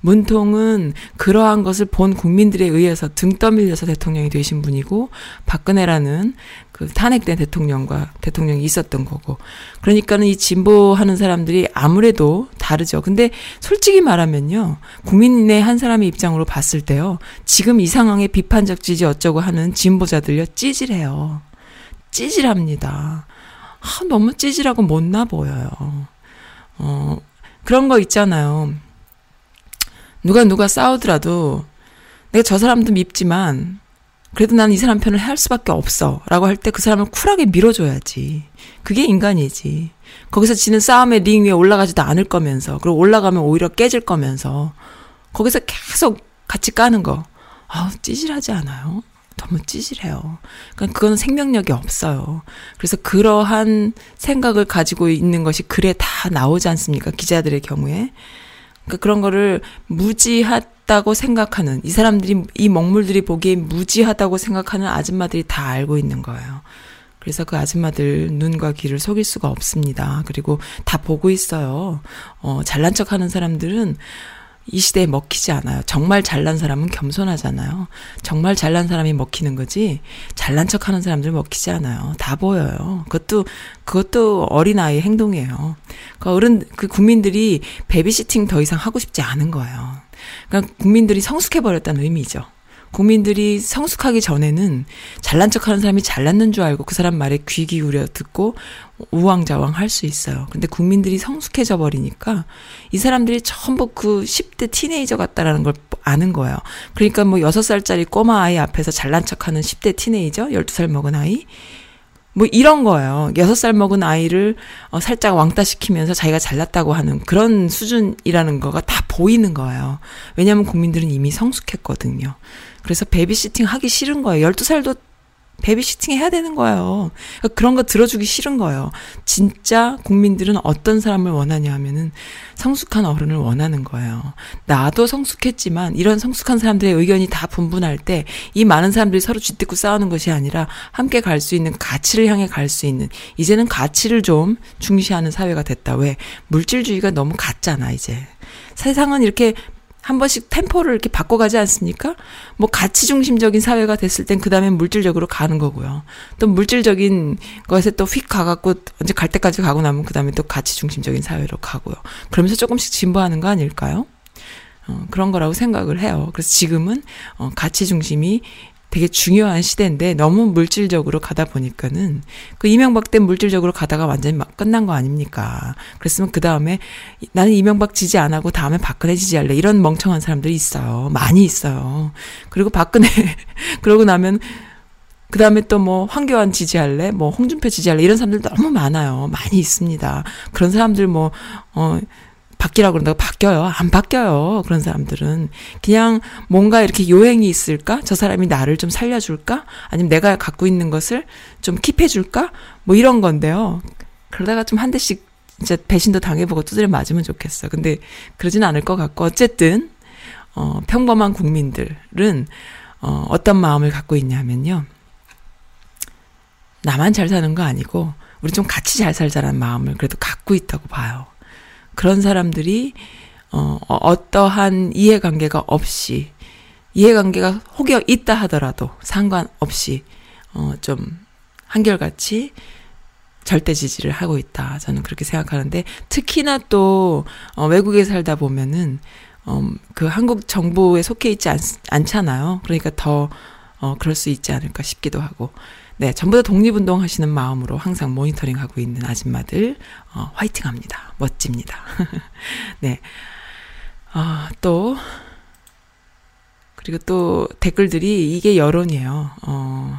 문통은 그러한 것을 본 국민들에 의해서 등 떠밀려서 대통령이 되신 분이고 박근혜라는 그 탄핵된 대통령과 대통령이 있었던 거고 그러니까는 이 진보하는 사람들이 아무래도 다르죠. 근데 솔직히 말하면요. 국민의 한 사람의 입장으로 봤을 때요. 지금 이 상황에 비판적 지지 어쩌고 하는 진보자들요. 찌질해요. 찌질합니다. 아, 너무 찌질하고 못나 보여요. 어, 그런 거 있잖아요. 누가 누가 싸우더라도 내가 저 사람도 밉지만 그래도 나는 이 사람 편을 할 수밖에 없어. 라고 할 때 그 사람을 쿨하게 밀어줘야지. 그게 인간이지. 거기서 지는 싸움의 링 위에 올라가지도 않을 거면서, 그리고 올라가면 오히려 깨질 거면서, 거기서 계속 같이 까는 거. 아우, 찌질하지 않아요? 너무 찌질해요. 그러니까 그거는 생명력이 없어요. 그래서 그러한 생각을 가지고 있는 것이 글에 다 나오지 않습니까? 기자들의 경우에. 그러니까 그런 거를 무지하다고 생각하는 이 사람들이 이 먹물들이 보기에 무지하다고 생각하는 아줌마들이 다 알고 있는 거예요. 그래서 그 아줌마들 눈과 귀를 속일 수가 없습니다. 그리고 다 보고 있어요. 어, 잘난 척 하는 사람들은 이 시대에 먹히지 않아요. 정말 잘난 사람은 겸손하잖아요. 정말 잘난 사람이 먹히는 거지, 잘난 척 하는 사람들 먹히지 않아요. 다 보여요. 그것도, 그것도 어린 아이의 행동이에요. 그 어른, 그 국민들이 베비시팅 더 이상 하고 싶지 않은 거예요. 그러니까 국민들이 성숙해 버렸다는 의미죠. 국민들이 성숙하기 전에는 잘난 척하는 사람이 잘났는 줄 알고 그 사람 말에 귀 기울여 듣고 우왕좌왕 할 수 있어요. 근데 국민들이 성숙해져 버리니까 이 사람들이 전부 그 10대 티네이저 같다라는 걸 아는 거예요. 그러니까 뭐 6살짜리 꼬마 아이 앞에서 잘난 척하는 10대 티네이저, 12살 먹은 아이, 뭐 이런 거예요. 여섯 살 먹은 아이를 어, 살짝 왕따 시키면서 자기가 잘났다고 하는 그런 수준이라는 거가 다 보이는 거예요. 왜냐하면 국민들은 이미 성숙했거든요. 그래서 베비시팅 하기 싫은 거예요. 12살도 베비시팅 해야 되는 거예요. 그러니까 그런 거 들어주기 싫은 거예요. 진짜 국민들은 어떤 사람을 원하냐 하면은 성숙한 어른을 원하는 거예요. 나도 성숙했지만 이런 성숙한 사람들의 의견이 다 분분할 때 이 많은 사람들이 서로 쥐뜯고 싸우는 것이 아니라 함께 갈 수 있는 가치를 향해 갈 수 있는 이제는 가치를 좀 중시하는 사회가 됐다. 왜? 물질주의가 너무 같잖아, 이제. 세상은 이렇게 한 번씩 템포를 이렇게 바꿔가지 않습니까? 뭐 가치 중심적인 사회가 됐을 땐 그 다음에 물질적으로 가는 거고요. 또 물질적인 것에 또 휙 가갖고 언제 갈 때까지 가고 나면 그 다음에 또 가치 중심적인 사회로 가고요. 그러면서 조금씩 진보하는 거 아닐까요? 어, 그런 거라고 생각을 해요. 그래서 지금은 어, 가치 중심이 되게 중요한 시대인데 너무 물질적으로 가다 보니까는 그 이명박 때 물질적으로 가다가 완전히 막 끝난 거 아닙니까? 그랬으면 그 다음에 나는 이명박 지지 안 하고 다음에 박근혜 지지할래 이런 멍청한 사람들이 있어요. 많이 있어요. 그리고 박근혜 그러고 나면 그 다음에 또 뭐 황교안 지지할래? 뭐 홍준표 지지할래? 이런 사람들 너무 많아요. 많이 있습니다. 그런 사람들 뭐, 어, 바뀌라고 그런다고 바뀌어요. 안 바뀌어요. 그런 사람들은. 그냥 뭔가 이렇게 요행이 있을까? 저 사람이 나를 좀 살려줄까? 아니면 내가 갖고 있는 것을 좀 킵해줄까? 뭐 이런 건데요. 그러다가 좀 한 대씩 진짜 배신도 당해보고 두드려 맞으면 좋겠어. 근데 그러진 않을 것 같고. 어쨌든, 어, 평범한 국민들은, 어, 어떤 마음을 갖고 있냐면요. 나만 잘 사는 거 아니고, 우리 좀 같이 잘 살자라는 마음을 그래도 갖고 있다고 봐요. 그런 사람들이 어, 어, 어떠한 이해관계가 없이 이해관계가 혹여 있다 하더라도 상관없이 어, 좀 한결같이 절대 지지를 하고 있다. 저는 그렇게 생각하는데 특히나 또 어, 외국에 살다 보면은 어, 그 한국 정부에 속해 있지 않, 않잖아요. 그러니까 더 어, 그럴 수 있지 않을까 싶기도 하고. 네, 전부 다 독립운동 하시는 마음으로 항상 모니터링 하고 있는 아줌마들, 어, 화이팅 합니다. 멋집니다. 네. 어, 또, 그리고 또 댓글들이 이게 여론이에요. 어,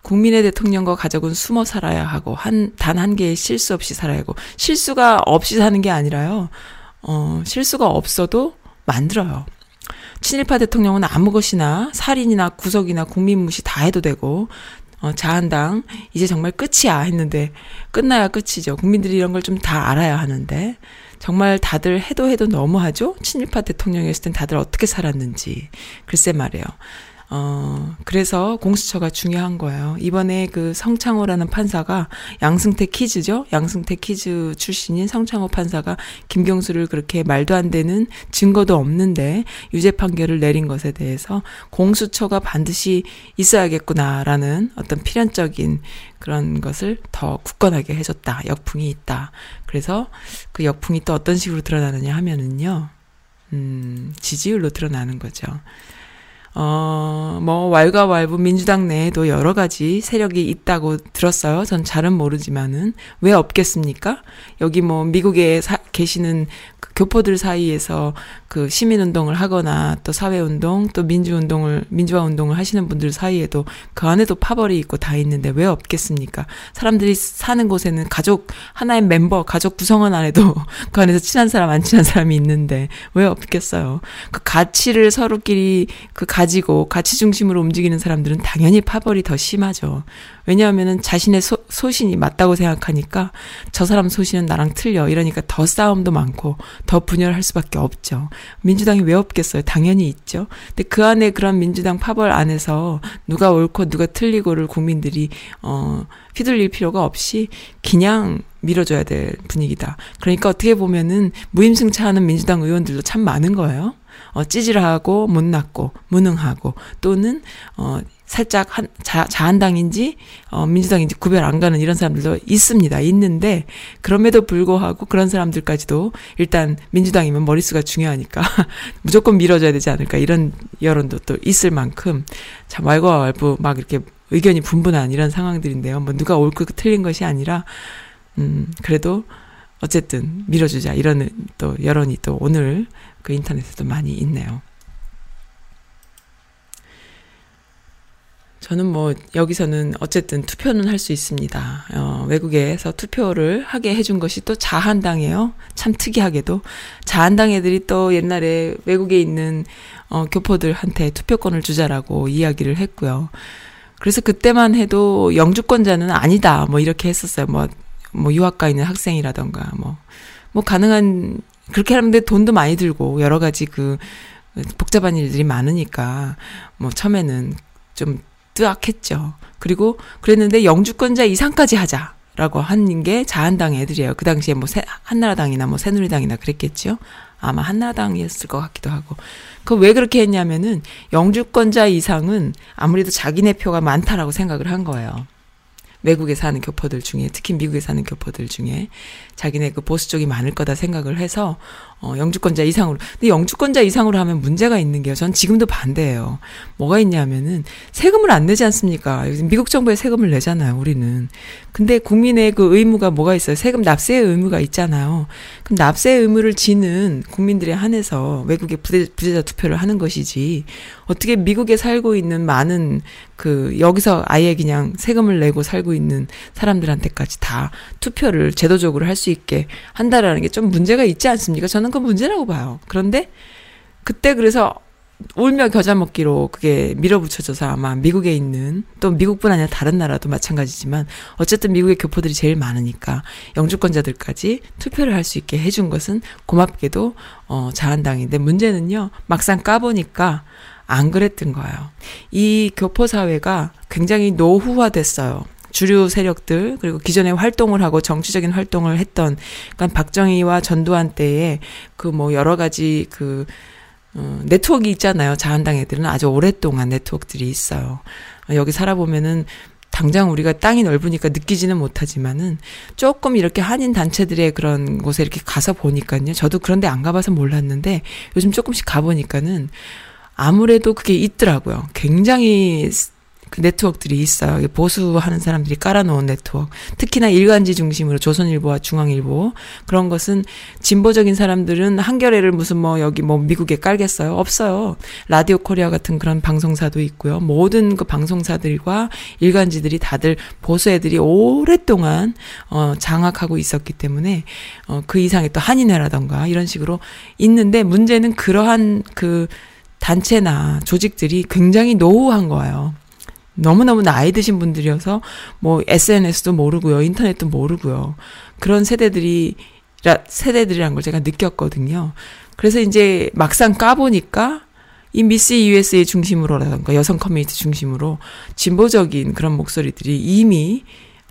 국민의 대통령과 가족은 숨어 살아야 하고, 한, 단 한 개의 실수 없이 살아야 하고, 실수가 없이 사는 게 아니라요, 어, 실수가 없어도 만들어요. 친일파 대통령은 아무 것이나 살인이나 구속이나 국민 무시 다 해도 되고 어, 자한당 이제 정말 끝이야 했는데 끝나야 끝이죠. 국민들이 이런 걸 좀 다 알아야 하는데 정말 다들 해도 해도 너무하죠. 친일파 대통령이었을 땐 다들 어떻게 살았는지 글쎄 말이에요. 어, 그래서 공수처가 중요한 거예요. 이번에 그 성창호라는 판사가 양승태 kids죠? 양승태 kids 출신인 성창호 판사가 김경수를 그렇게 말도 안 되는 증거도 없는데 유죄 판결을 내린 것에 대해서 공수처가 반드시 있어야겠구나라는 어떤 필연적인 그런 것을 더 굳건하게 해줬다. 역풍이 있다. 그래서 그 역풍이 또 어떤 식으로 드러나느냐 하면은요. 음, 지지율로 드러나는 거죠. 어, 뭐, 왈가왈부 민주당 내에도 여러 가지 세력이 있다고 들었어요. 전 잘은 모르지만은. 왜 없겠습니까? 여기 뭐, 미국에 사, 계시는 그 교포들 사이에서 그 시민 운동을 하거나 또 사회 운동, 또 민주 운동을, 민주화 운동을 하시는 분들 사이에도 그 안에도 파벌이 있고 다 있는데 왜 없겠습니까? 사람들이 사는 곳에는 가족, 하나의 멤버, 가족 구성원 안에도 그 안에서 친한 사람, 안 친한 사람이 있는데 왜 없겠어요? 그 가치를 서로끼리 그 가지고 가치 중심으로 움직이는 사람들은 당연히 파벌이 더 심하죠. 왜냐하면은 자신의 소, 소신이 맞다고 생각하니까 저 사람 소신은 나랑 틀려. 이러니까 더 싸움도 많고 더 분열할 수밖에 없죠. 민주당이 왜 없겠어요? 당연히 있죠. 근데 그 안에 그런 민주당 파벌 안에서 누가 옳고 누가 틀리고를 국민들이 어 휘둘릴 필요가 없이 그냥 밀어줘야 될 분위기다. 그러니까 어떻게 보면은 무임승차하는 민주당 의원들도 참 많은 거예요. 어, 찌질하고 못났고 무능하고 또는 어 살짝 한, 자, 자한당인지, 어, 민주당인지 구별 안 가는 이런 사람들도 있습니다. 있는데, 그럼에도 불구하고 그런 사람들까지도 일단 민주당이면 머릿수가 중요하니까 무조건 밀어줘야 되지 않을까 이런 여론도 또 있을 만큼 참 왈과 왈부 막 이렇게 의견이 분분한 이런 상황들인데요. 뭐 누가 옳고 틀린 것이 아니라, 음, 그래도 어쨌든 밀어주자 이런 또 여론이 또 오늘 그 인터넷에도 많이 있네요. 저는 뭐 여기서는 어쨌든 투표는 할 수 있습니다. 어, 외국에서 투표를 하게 해준 것이 또 자한당이에요. 참 특이하게도 자한당 애들이 또 옛날에 외국에 있는 어, 교포들한테 투표권을 주자라고 이야기를 했고요. 그래서 그때만 해도 영주권자는 아니다 뭐 이렇게 했었어요. 뭐, 뭐 유학가 있는 학생이라던가 뭐, 뭐 가능한 그렇게 하는데 돈도 많이 들고 여러 가지 그 복잡한 일들이 많으니까 뭐 처음에는 좀 뜨악했죠. 그리고 그랬는데 영주권자 이상까지 하자 라고 한게 자한당 애들이에요. 그 당시에 뭐 새, 한나라당이나 뭐 새누리당이나 그랬겠죠. 아마 한나라당이었을 것 같기도 하고. 그 왜 그렇게 했냐면은 영주권자 이상은 아무래도 자기네 표가 많다라고 생각을 한 거예요. 외국에 사는 교포들 중에 특히 미국에 사는 교포들 중에 자기네 그 보수 쪽이 많을 거다 생각을 해서 어 영주권자 이상으로 근데 영주권자 이상으로 하면 문제가 있는 게요. 전 지금도 반대예요. 뭐가 있냐면은 세금을 안 내지 않습니까? 미국 정부에 세금을 내잖아요. 우리는. 근데 국민의 그 의무가 뭐가 있어요? 세금 납세의 의무가 있잖아요. 그럼 납세 의무를 지는 국민들에 한해서 외국에 부재, 부재자 투표를 하는 것이지 어떻게 미국에 살고 있는 많은 그 여기서 아예 그냥 세금을 내고 살고 있는 사람들한테까지 다 투표를 제도적으로 할 수 있게 한다라는 게 좀 문제가 있지 않습니까? 저는 그건 문제라고 봐요. 그런데 그때 그래서 울며 겨자 먹기로 그게 밀어붙여져서 아마 미국에 있는 또 미국뿐 아니라 다른 나라도 마찬가지지만 어쨌든 미국의 교포들이 제일 많으니까 영주권자들까지 투표를 할 수 있게 해준 것은 고맙게도 어 자한당인데 문제는요 막상 까보니까 안 그랬던 거예요. 이 교포 사회가 굉장히 노후화됐어요. 주류 세력들 그리고 기존에 활동을 하고 정치적인 활동을 했던 그러니까 박정희와 전두환 때에 그 뭐 여러 가지 그 어, 네트워크 있잖아요. 자한당 애들은 아주 오랫동안 네트워크들이 있어요. 여기 살아보면은 당장 우리가 땅이 넓으니까 느끼지는 못하지만은 조금 이렇게 한인 단체들의 그런 곳에 이렇게 가서 보니까요. 저도 그런데 안 가봐서 몰랐는데 요즘 조금씩 가보니까는 아무래도 그게 있더라고요. 굉장히 그 네트워크들이 있어요. 보수하는 사람들이 깔아놓은 네트워크. 특히나 일간지 중심으로 조선일보와 중앙일보. 그런 것은 진보적인 사람들은 한겨레를 무슨 뭐 여기 뭐 미국에 깔겠어요? 없어요. 라디오 코리아 같은 그런 방송사도 있고요. 모든 그 방송사들과 일간지들이 다들 보수 애들이 오랫동안 어 장악하고 있었기 때문에 어그 이상의 또 한인회라던가 이런 식으로 있는데 문제는 그러한 그 단체나 조직들이 굉장히 노후한 거예요. 너무너무 나이 드신 분들이어서 뭐 SNS도 모르고요. 인터넷도 모르고요. 그런 세대들이 세대들이란 걸 제가 느꼈거든요. 그래서 이제 막상 까보니까 이 Missy USA 중심으로라던가 여성 커뮤니티 중심으로 진보적인 그런 목소리들이 이미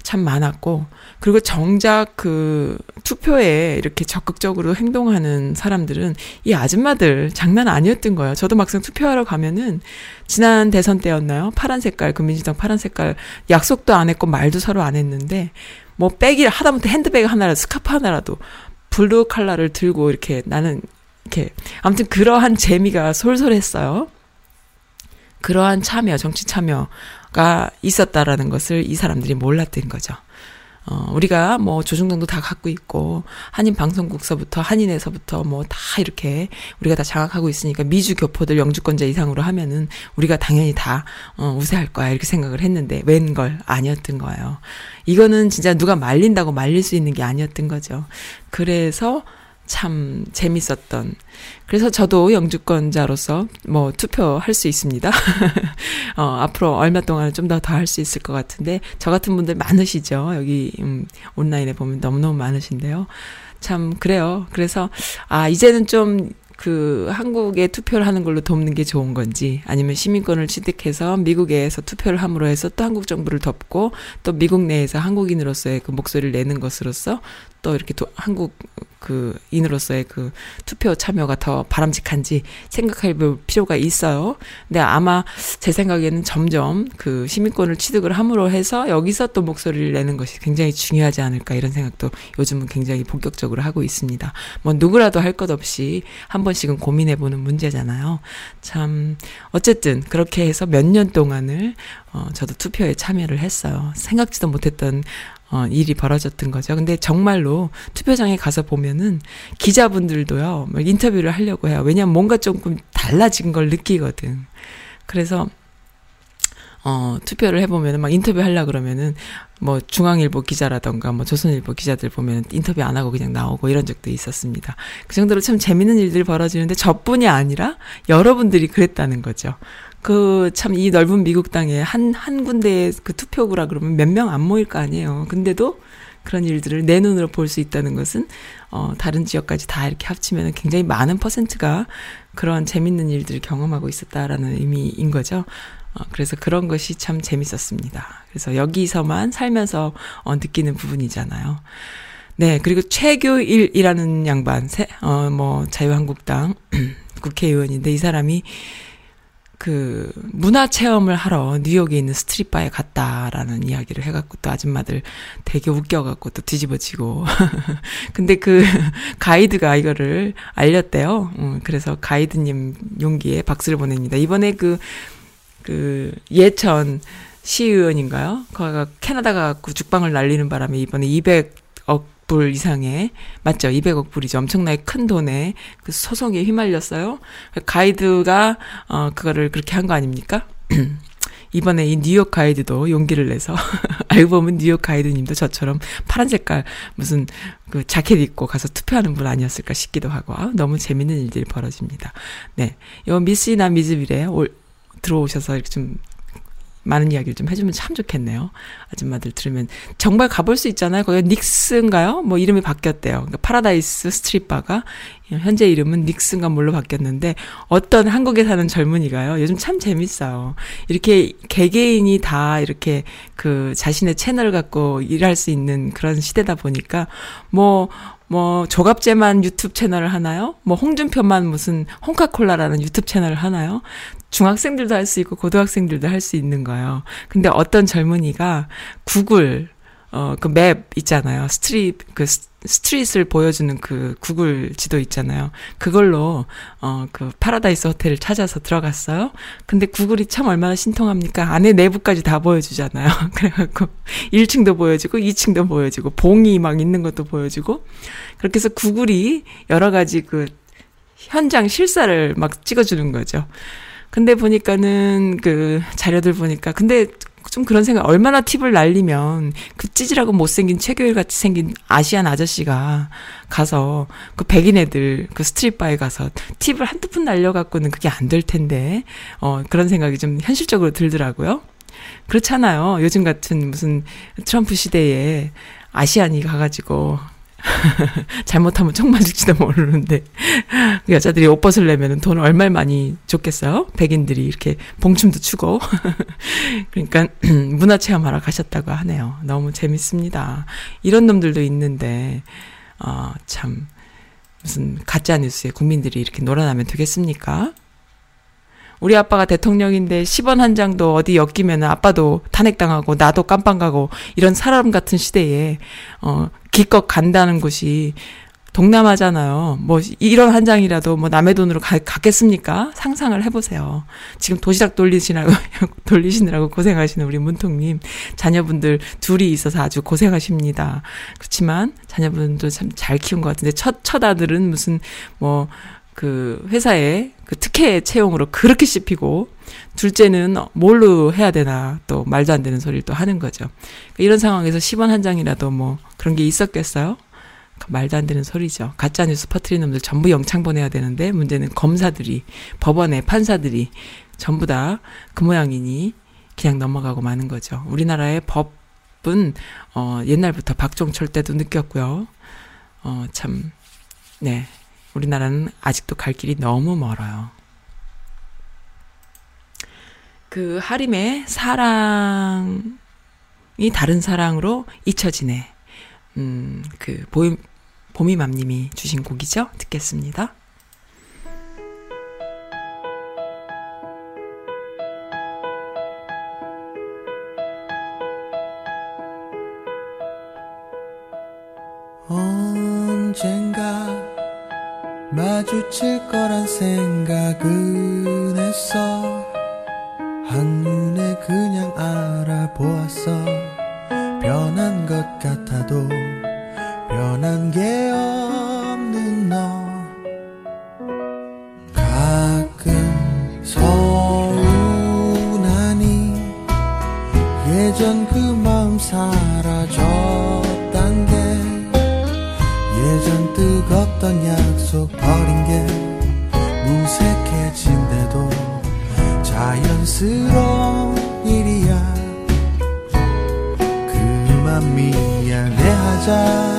참 많았고 그리고 정작 그 투표에 이렇게 적극적으로 행동하는 사람들은 이 아줌마들 장난 아니었던 거예요. 저도 막상 투표하러 가면은 지난 대선 때였나요? 파란 색깔 그 민주당 파란 색깔 약속도 안 했고 말도 서로 안 했는데 뭐 백이 하다못해 핸드백 하나라도 스카프 하나라도 블루 칼라를 들고 이렇게 나는 이렇게 아무튼 그러한 재미가 솔솔했어요. 그러한 참여, 정치 참여 가 있었다라는 것을 이 사람들이 몰랐던 거죠. 어, 우리가 뭐 조중동도 다 갖고 있고, 한인 방송국서부터, 한인에서부터 뭐 다 이렇게 우리가 다 장악하고 있으니까 미주 교포들 영주권자 이상으로 하면은 우리가 당연히 다, 어, 우세할 거야. 이렇게 생각을 했는데, 웬걸 아니었던 거예요. 이거는 진짜 누가 말린다고 말릴 수 있는 게 아니었던 거죠. 그래서 참 재밌었던. 그래서 저도 영주권자로서 뭐 투표할 수 있습니다. 어, 앞으로 얼마 동안 좀 더 더 할 수 있을 것 같은데 저 같은 분들 많으시죠. 여기 음, 온라인에 보면 너무너무 많으신데요. 참 그래요. 그래서 아 이제는 좀그 한국에 투표를 하는 걸로 돕는 게 좋은 건지 아니면 시민권을 취득해서 미국에서 투표를 함으로 해서 또 한국 정부를 덮고 또 미국 내에서 한국인으로서의 그 목소리를 내는 것으로서 또 이렇게 도, 한국 그 인으로서의 그 투표 참여가 더 바람직한지 생각해 볼 필요가 있어요. 근데 아마 제 생각에는 점점 그 시민권을 취득을 함으로 해서 여기서 또 목소리를 내는 것이 굉장히 중요하지 않을까 이런 생각도 요즘은 굉장히 본격적으로 하고 있습니다. 뭐 누구라도 할 것 없이 한 번씩은 고민해 보는 문제잖아요. 참 어쨌든 그렇게 해서 몇 년 동안을 어 저도 투표에 참여를 했어요. 생각지도 못했던 어, 일이 벌어졌던 거죠. 근데 정말로 투표장에 가서 보면은 기자분들도요, 뭐 인터뷰를 하려고 해요. 왜냐면 뭔가 조금 달라진 걸 느끼거든. 그래서, 어, 투표를 해보면은 막 인터뷰 하려 그러면은 뭐 중앙일보 기자라던가 뭐 조선일보 기자들 보면 인터뷰 안 하고 그냥 나오고 이런 적도 있었습니다. 그 정도로 참 재밌는 일들이 벌어지는데 저뿐이 아니라 여러분들이 그랬다는 거죠. 그 참 이 넓은 미국 땅에 한, 한 군데에 그 투표구라 그러면 몇 명 안 모일 거 아니에요. 근데도 그런 일들을 내 눈으로 볼 수 있다는 것은, 어, 다른 지역까지 다 이렇게 합치면 굉장히 많은 퍼센트가 그런 재밌는 일들을 경험하고 있었다라는 의미인 거죠. 어, 그래서 그런 것이 참 재밌었습니다. 그래서 여기서만 살면서 어, 느끼는 부분이잖아요. 네, 그리고 최교일이라는 양반, 세, 어, 뭐, 자유한국당 국회의원인데 이 사람이 그 문화 체험을 하러 뉴욕에 있는 스트릿바에 갔다라는 이야기를 해갖고 또 아줌마들 되게 웃겨갖고 또 뒤집어지고 근데 그 가이드가 이거를 알렸대요. 음, 그래서 가이드님 용기에 박수를 보냅니다. 이번에 그그 예천 시의원인가요? 거기가 캐나다 가고 죽방을 날리는 바람에 이번에 200억 불 이상의 맞죠? 200억 불이죠. 엄청나게 큰 돈에 그 소송에 휘말렸어요. 가이드가 어 그거를 그렇게 한 거 아닙니까? 이번에 이 뉴욕 가이드도 용기를 내서 알고 보면 뉴욕 가이드님도 저처럼 파란 색깔 무슨 그 자켓 입고 가서 투표하는 분 아니었을까 싶기도 하고 아, 너무 재밌는 일들이 벌어집니다. 네, 요 Missy나 MizVille에 올, 들어오셔서 이렇게 좀 많은 이야기를 좀 해주면 참 좋겠네요. 아줌마들 들으면 정말 가볼 수 있잖아요. 거기 닉스인가요? 뭐 이름이 바뀌었대요. 그러니까 파라다이스 strip bar가 현재 이름은 닉스인가 뭘로 바뀌었는데 어떤 한국에 사는 젊은이가요. 요즘 참 재밌어요. 이렇게 개개인이 다 이렇게 그 자신의 채널을 갖고 일할 수 있는 그런 시대다 보니까 뭐 뭐 조갑제만 유튜브 채널을 하나요? 뭐 홍준표만 무슨 홍카콜라라는 유튜브 채널을 하나요? 중학생들도 할 수 있고 고등학생들도 할 수 있는 거예요. 근데 어떤 젊은이가 구글 어 그 map 있잖아요. street 그 street을 보여주는 그 구글 지도 있잖아요. 그걸로 어 그 파라다이스 호텔을 찾아서 들어갔어요. 근데 구글이 참 얼마나 신통합니까? 안에 내부까지 다 보여주잖아요. 그래갖고 1층도 보여주고 2층도 보여주고 봉이 막 있는 것도 보여주고 그렇게 해서 구글이 여러 가지 그 현장 실사를 막 찍어주는 거죠. 근데 보니까는 그 자료들 보니까 근데 좀 그런 생각 얼마나 팁을 날리면 그 찌질하고 못생긴 최교일 같이 생긴 아시안 아저씨가 가서 그 백인 애들 그 스트릿바에 가서 팁을 한두 푼 날려갖고는 그게 안 될 텐데 어 그런 생각이 좀 현실적으로 들더라고요. 그렇잖아요. 요즘 같은 무슨 트럼프 시대에 아시안이 가가지고 잘못하면 총 맞을지도 모르는데 그 여자들이 옷 벗으려면 돈을 얼마나 많이 줬겠어요? 백인들이 이렇게 봉춤도 추고 그러니까 문화 체험하러 가셨다고 하네요. 너무 재밌습니다. 이런 놈들도 있는데 어, 참 무슨 가짜 뉴스에 국민들이 이렇게 놀아나면 되겠습니까? 우리 아빠가 대통령인데 10원 한 장도 어디 엮이면 아빠도 탄핵당하고 나도 깜빵 가고 이런 사람 같은 시대에 어 기껏 간다는 곳이 동남아잖아요. 뭐 이런 한 장이라도 뭐 남의 돈으로 가, 갖겠습니까? 상상을 해보세요. 지금 도시락 돌리시라고 돌리시느라고 고생하시는 우리 문통님 자녀분들 둘이 있어서 아주 고생하십니다. 그렇지만 자녀분도 참 잘 키운 것 같은데 첫첫 아들은 무슨 뭐 그 회사에 그 특혜 채용으로 그렇게 씹히고 둘째는 뭘로 해야 되나 또 말도 안 되는 소리를 또 하는 거죠. 이런 상황에서 10원 한 장이라도 뭐 그런 게 있었겠어요? 말도 안 되는 소리죠. 가짜 뉴스 퍼뜨리는 놈들 전부 영창 보내야 되는데 문제는 검사들이 법원의 판사들이 전부 다 그 모양이니 그냥 넘어가고 마는 거죠. 우리나라의 법은 어 옛날부터 박종철 때도 느꼈고요. 어 참 네. 우리나라는 아직도 갈 길이 너무 멀어요. 그 하림의 사랑이 다른 사랑으로 잊혀지네. 음, 그 보이 봄이맘님이 주신 곡이죠. 듣겠습니다. 언젠가 마주칠 거란 생각은 했어. 한눈에 그냥 알아보았어. 변한 것 같아도 변한 게 없는 너. 가끔 서운하니 예전 그 마음 사 뜨겁던 약속 버린 게 무색해진데도 자연스러운 일이야. 그만 미안해하자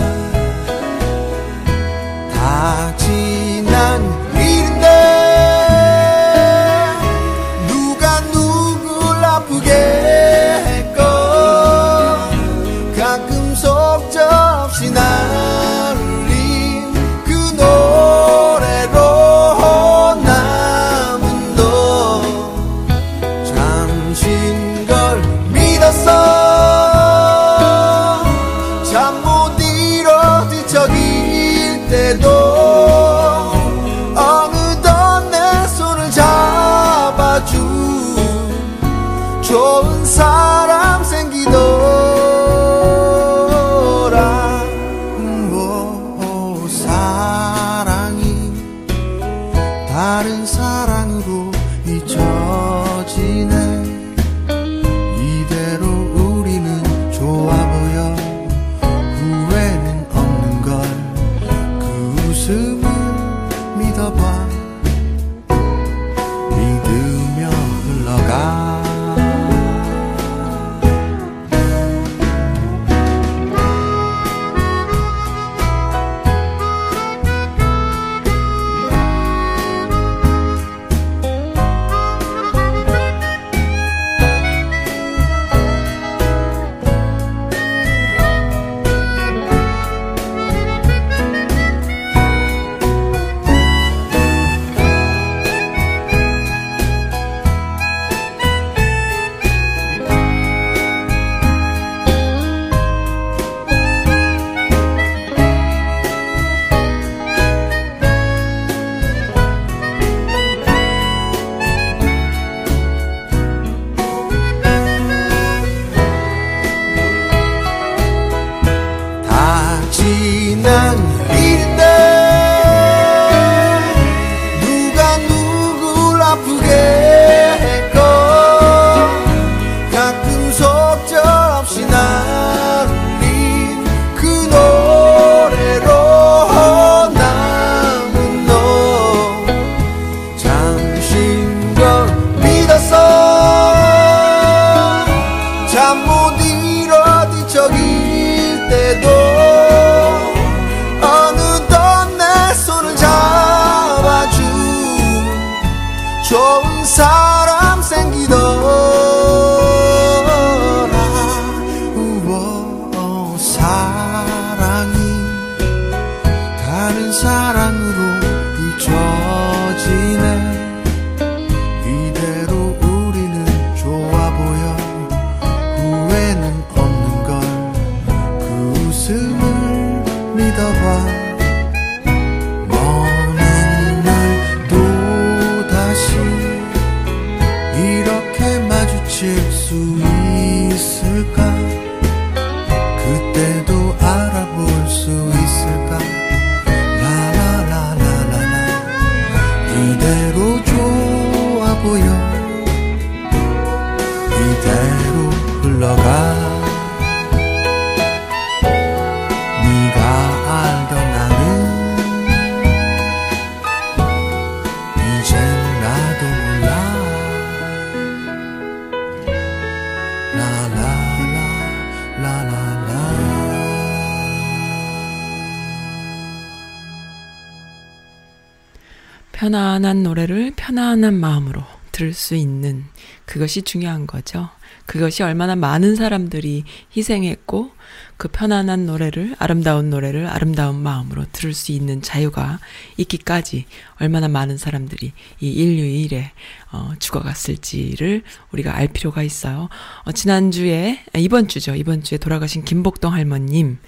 편안한 마음으로 들을 수 있는 그것이 중요한 거죠. 그것이 얼마나 많은 사람들이 희생했고 그 편안한 노래를 아름다운 노래를 아름다운 마음으로 들을 수 있는 자유가 있기까지 얼마나 많은 사람들이 이 인류 일에 어, 죽어갔을지를 우리가 알 필요가 있어요. 어, 지난주에 아, 이번 주죠. 이번 주에 돌아가신 김복동 할머님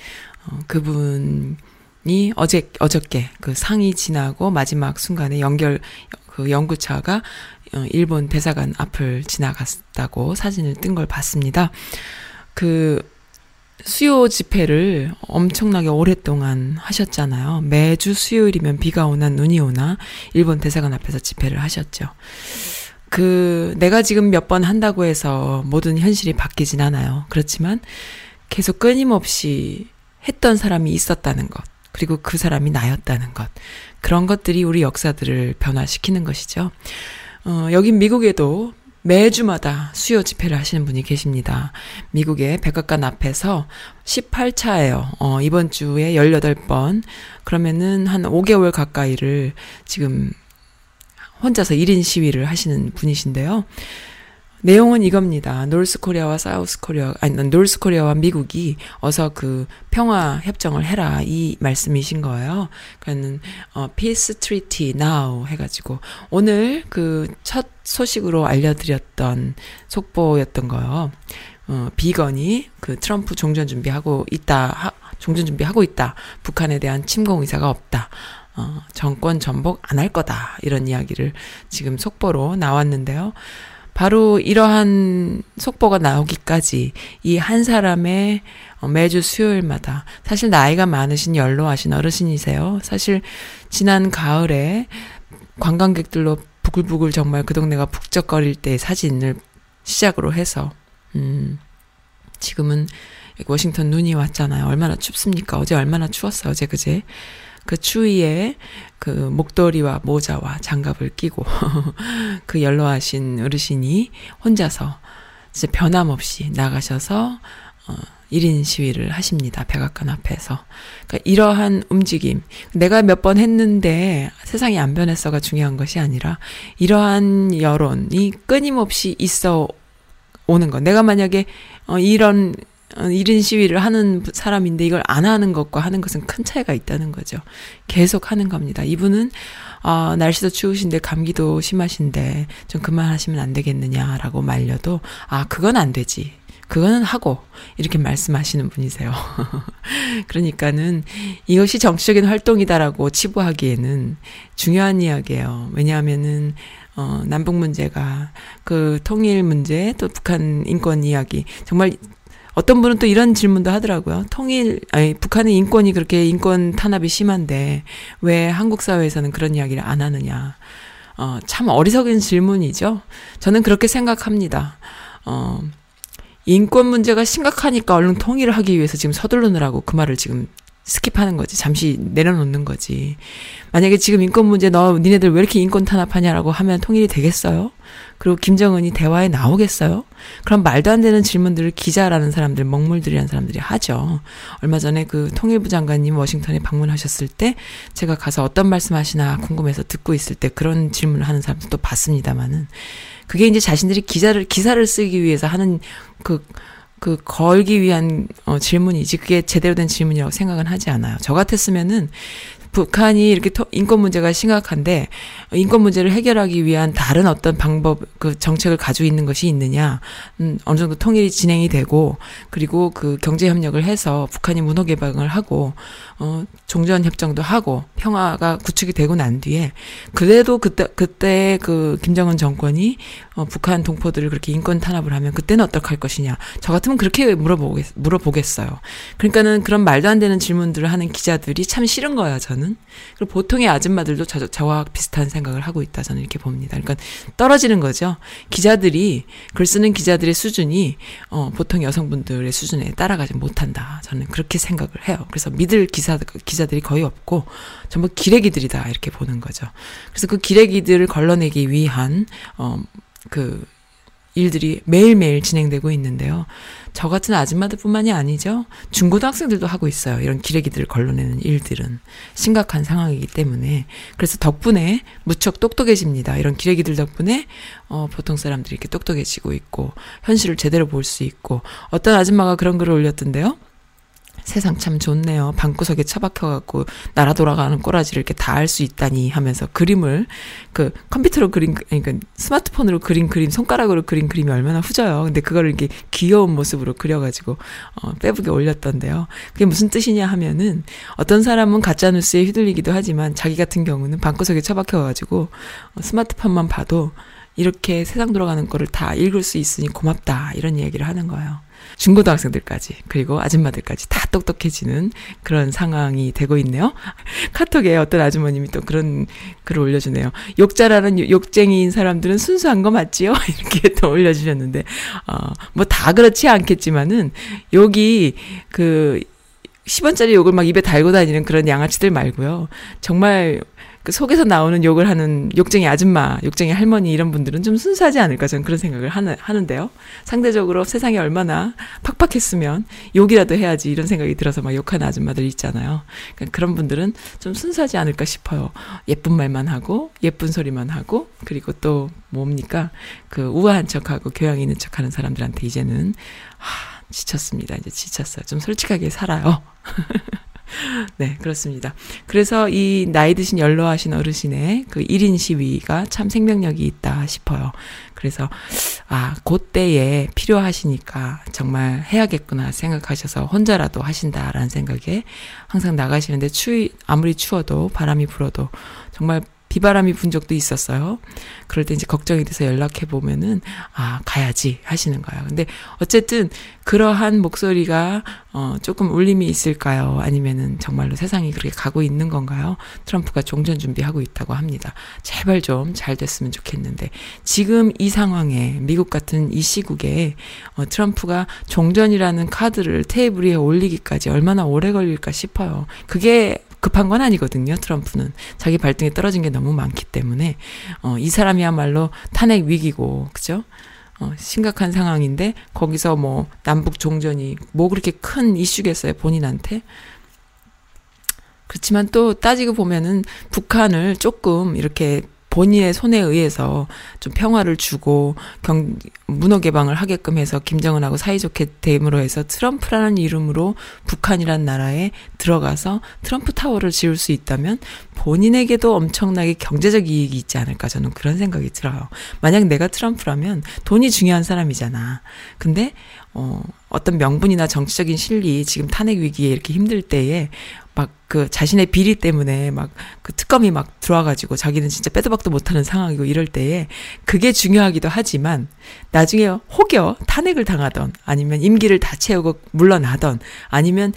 어, 그분 이 어제 어저께 그 상이 지나고 마지막 순간에 연결 그 연구차가 어, 일본 대사관 앞을 지나갔다고 사진을 뜬 걸 봤습니다. 그 수요 집회를 엄청나게 오랫동안 하셨잖아요. 매주 수요일이면 비가 오나 눈이 오나 일본 대사관 앞에서 집회를 하셨죠. 그 내가 지금 몇 번 한다고 해서 모든 현실이 바뀌진 않아요. 그렇지만 계속 끊임없이 했던 사람이 있었다는 것. 그리고 그 사람이 나였다는 것. 그런 것들이 우리 역사들을 변화시키는 것이죠. 어, 여긴 미국에도 매주마다 수요 집회를 하시는 분이 계십니다. 미국의 백악관 앞에서 18차예요. 어, 이번 주에 18번. 그러면은 한 5개월 가까이를 지금 혼자서 1인 시위를 하시는 분이신데요. 내용은 이겁니다. North Korea와 South Korea, 아니, North Korea와 미국이 어서 그 평화 협정을 해라. 이 말씀이신 거예요. 그러니까는, 어, peace treaty 해가지고, 오늘 그 첫 소식으로 알려드렸던 속보였던 거요. 어, 비건이 그 트럼프 종전 준비하고 있다, 하, 종전 준비하고 있다. 북한에 대한 침공 의사가 없다. 어, 정권 전복 안 할 거다. 이런 이야기를 지금 속보로 나왔는데요. 바로 이러한 속보가 나오기까지 이 한 사람의 어, 매주 수요일마다 사실 나이가 많으신 연로하신 어르신이세요. 사실 지난 가을에 관광객들로 부글부글 정말 그 동네가 북적거릴 때 사진을 시작으로 해서 음 지금은 워싱턴 눈이 왔잖아요. 얼마나 춥습니까? 어제 얼마나 추웠어요. 어제 그제. 그 추위에 그 목도리와 모자와 장갑을 끼고 그 연로하신 어르신이 혼자서 진짜 변함없이 나가셔서 어 1인 시위를 하십니다. 백악관 앞에서. 그러니까 이러한 움직임. 내가 몇 번 했는데 세상이 안 변했어가 중요한 것이 아니라 이러한 여론이 끊임없이 있어 오는 것. 내가 만약에 어 이런 어, 1인 시위를 하는 사람인데 이걸 안 하는 것과 하는 것은 큰 차이가 있다는 거죠. 계속 하는 겁니다. 이분은 아, 날씨도 추우신데 감기도 심하신데 좀 그만하시면 안 되겠느냐라고 말려도 아, 그건 안 되지. 그거는 하고 이렇게 말씀하시는 분이세요. 그러니까는 이것이 정치적인 활동이다라고 치부하기에는 중요한 이야기예요. 왜냐하면은 어 남북 문제가 그 통일 문제 또 북한 인권 이야기 정말 어떤 분은 또 이런 질문도 하더라고요. 통일, 아니, 북한의 인권이 그렇게 인권 탄압이 심한데, 왜 한국 사회에서는 그런 이야기를 안 하느냐. 어, 참 어리석은 질문이죠. 저는 그렇게 생각합니다. 어, 인권 문제가 심각하니까 얼른 통일을 하기 위해서 지금 서두르느라고 그 말을 지금 skip하는 거지. 잠시 내려놓는 거지. 만약에 지금 인권 문제 너 니네들 왜 이렇게 인권 탄압하냐라고 하면 통일이 되겠어요? 그리고 김정은이 대화에 나오겠어요? 그럼 말도 안 되는 질문들을 기자라는 사람들, 먹물들이라는 사람들이 하죠. 얼마 전에 그 통일부 장관님 워싱턴에 방문하셨을 때 제가 가서 어떤 말씀 하시나 궁금해서 듣고 있을 때 그런 질문을 하는 사람들도 봤습니다만은 그게 이제 자신들이 기자를, 기사를 쓰기 위해서 하는 그, 그 걸기 위한 어, 질문이지 그게 제대로 된 질문이라고 생각은 하지 않아요. 저 같았으면은 북한이 이렇게 인권 문제가 심각한데 인권 문제를 해결하기 위한 다른 어떤 방법 그 정책을 가지고 있는 것이 있느냐 음, 어느 정도 통일이 진행이 되고 그리고 그 경제 협력을 해서 북한이 문호 개방을 하고 어 종전 협정도 하고 평화가 구축이 되고 난 뒤에 그래도 그때 그때 그 김정은 정권이 어 북한 동포들을 그렇게 인권 탄압을 하면 그때는 어떡할 것이냐 저 같으면 그렇게 물어보겠 물어보겠어요. 그러니까는 그런 말도 안 되는 질문들을 하는 기자들이 참 싫은 거야 저는. 그리고 보통의 아줌마들도 저, 저와 비슷한 생각을 하고 있다 저는 이렇게 봅니다. 그러니까 떨어지는 거죠. 기자들이 글 쓰는 기자들의 수준이 어 보통 여성분들의 수준에 따라가지 못한다. 저는 그렇게 생각을 해요. 그래서 믿을 기사 기자들이 거의 없고 전부 기레기들이다 이렇게 보는 거죠. 그래서 그 기레기들을 걸러내기 위한 어 그 일들이 매일매일 진행되고 있는데요. 저 같은 아줌마들뿐만이 아니죠. 중고등학생들도 하고 있어요. 이런 기레기들을 걸러내는 일들은 심각한 상황이기 때문에 그래서 덕분에 무척 똑똑해집니다. 이런 기레기들 덕분에 어, 보통 사람들이 이렇게 똑똑해지고 있고 현실을 제대로 볼 수 있고 어떤 아줌마가 그런 글을 올렸던데요. 세상 참 좋네요. 방구석에 처박혀갖고 나라 돌아가는 꼬라지를 이렇게 다 할 수 있다니 하면서 그림을 그 컴퓨터로 그린 그러니까 스마트폰으로 그린 그림 손가락으로 그린 그림이 얼마나 후져요. 근데 그거를 이렇게 귀여운 모습으로 그려가지고 어, 빼북에 올렸던데요. 그게 무슨 뜻이냐 하면은 어떤 사람은 가짜 뉴스에 휘둘리기도 하지만 자기 같은 경우는 방구석에 처박혀가지고 어, 스마트폰만 봐도 이렇게 세상 돌아가는 거를 다 읽을 수 있으니 고맙다 이런 얘기를 하는 거예요. 중고등학생들까지 그리고 아줌마들까지 다 똑똑해지는 그런 상황이 되고 있네요. 카톡에 어떤 아주머님이 또 그런 글을 올려주네요. 욕자라는 욕쟁이인 사람들은 순수한 거 맞지요? 이렇게 또 올려주셨는데 어뭐 다 그렇지 않겠지만은 여기 그 10원짜리 욕을 막 입에 달고 다니는 그런 양아치들 말고요. 정말 그 속에서 나오는 욕을 하는 욕쟁이 아줌마, 욕쟁이 할머니 이런 분들은 좀 순수하지 않을까 저는 그런 생각을 하는, 하는데요. 상대적으로 세상이 얼마나 팍팍했으면 욕이라도 해야지 이런 생각이 들어서 막 욕하는 아줌마들 있잖아요. 그러니까 그런 분들은 좀 순수하지 않을까 싶어요. 예쁜 말만 하고 예쁜 소리만 하고 그리고 또 뭡니까 그 우아한 척하고 교양 있는 척하는 사람들한테 이제는 하, 지쳤습니다. 이제 지쳤어요. 좀 솔직하게 살아요. 네, 그렇습니다. 그래서 이 나이 드신 연로하신 어르신의 그 1인 시위가 참 생명력이 있다 싶어요. 그래서, 아, 그때에 필요하시니까 정말 해야겠구나 생각하셔서 혼자라도 하신다라는 생각에 항상 나가시는데 추위, 아무리 추워도 바람이 불어도 정말 비바람이 분 적도 있었어요. 그럴 때 이제 걱정이 돼서 연락해 보면은 아 가야지 하시는 거예요. 근데 어쨌든 그러한 목소리가 어 조금 울림이 있을까요? 아니면은 정말로 세상이 그렇게 가고 있는 건가요? 트럼프가 종전 준비하고 있다고 합니다. 제발 좀 잘 됐으면 좋겠는데 지금 이 상황에 미국 같은 이 시국에 어 트럼프가 종전이라는 카드를 테이블 위에 올리기까지 얼마나 오래 걸릴까 싶어요. 그게 급한 건 아니거든요. 트럼프는 자기 발등에 떨어진 게 너무 많기 때문에 어, 이 사람이야말로 탄핵 위기고 그죠? 어, 심각한 상황인데 거기서 뭐 남북 종전이 뭐 그렇게 큰 이슈겠어요 본인한테 그렇지만 또 따지고 보면은 북한을 조금 이렇게 본인의 손에 의해서 좀 평화를 주고 경 문호 개방을 하게끔 해서 김정은하고 사이좋게 됨으로 해서 트럼프라는 이름으로 북한이란 나라에 들어가서 트럼프 타워를 지을 수 있다면 본인에게도 엄청나게 경제적 이익이 있지 않을까 저는 그런 생각이 들어요. 만약 내가 트럼프라면 돈이 중요한 사람이잖아. 근데 어 어떤 명분이나 정치적인 실리 지금 탄핵 위기에 이렇게 힘들 때에 막 그 자신의 비리 때문에 막 그 특검이 막 들어와가지고 자기는 진짜 빼도 박도 못하는 상황이고 이럴 때에 그게 중요하기도 하지만 나중에 혹여 탄핵을 당하던 아니면 임기를 다 채우고 물러나던 아니면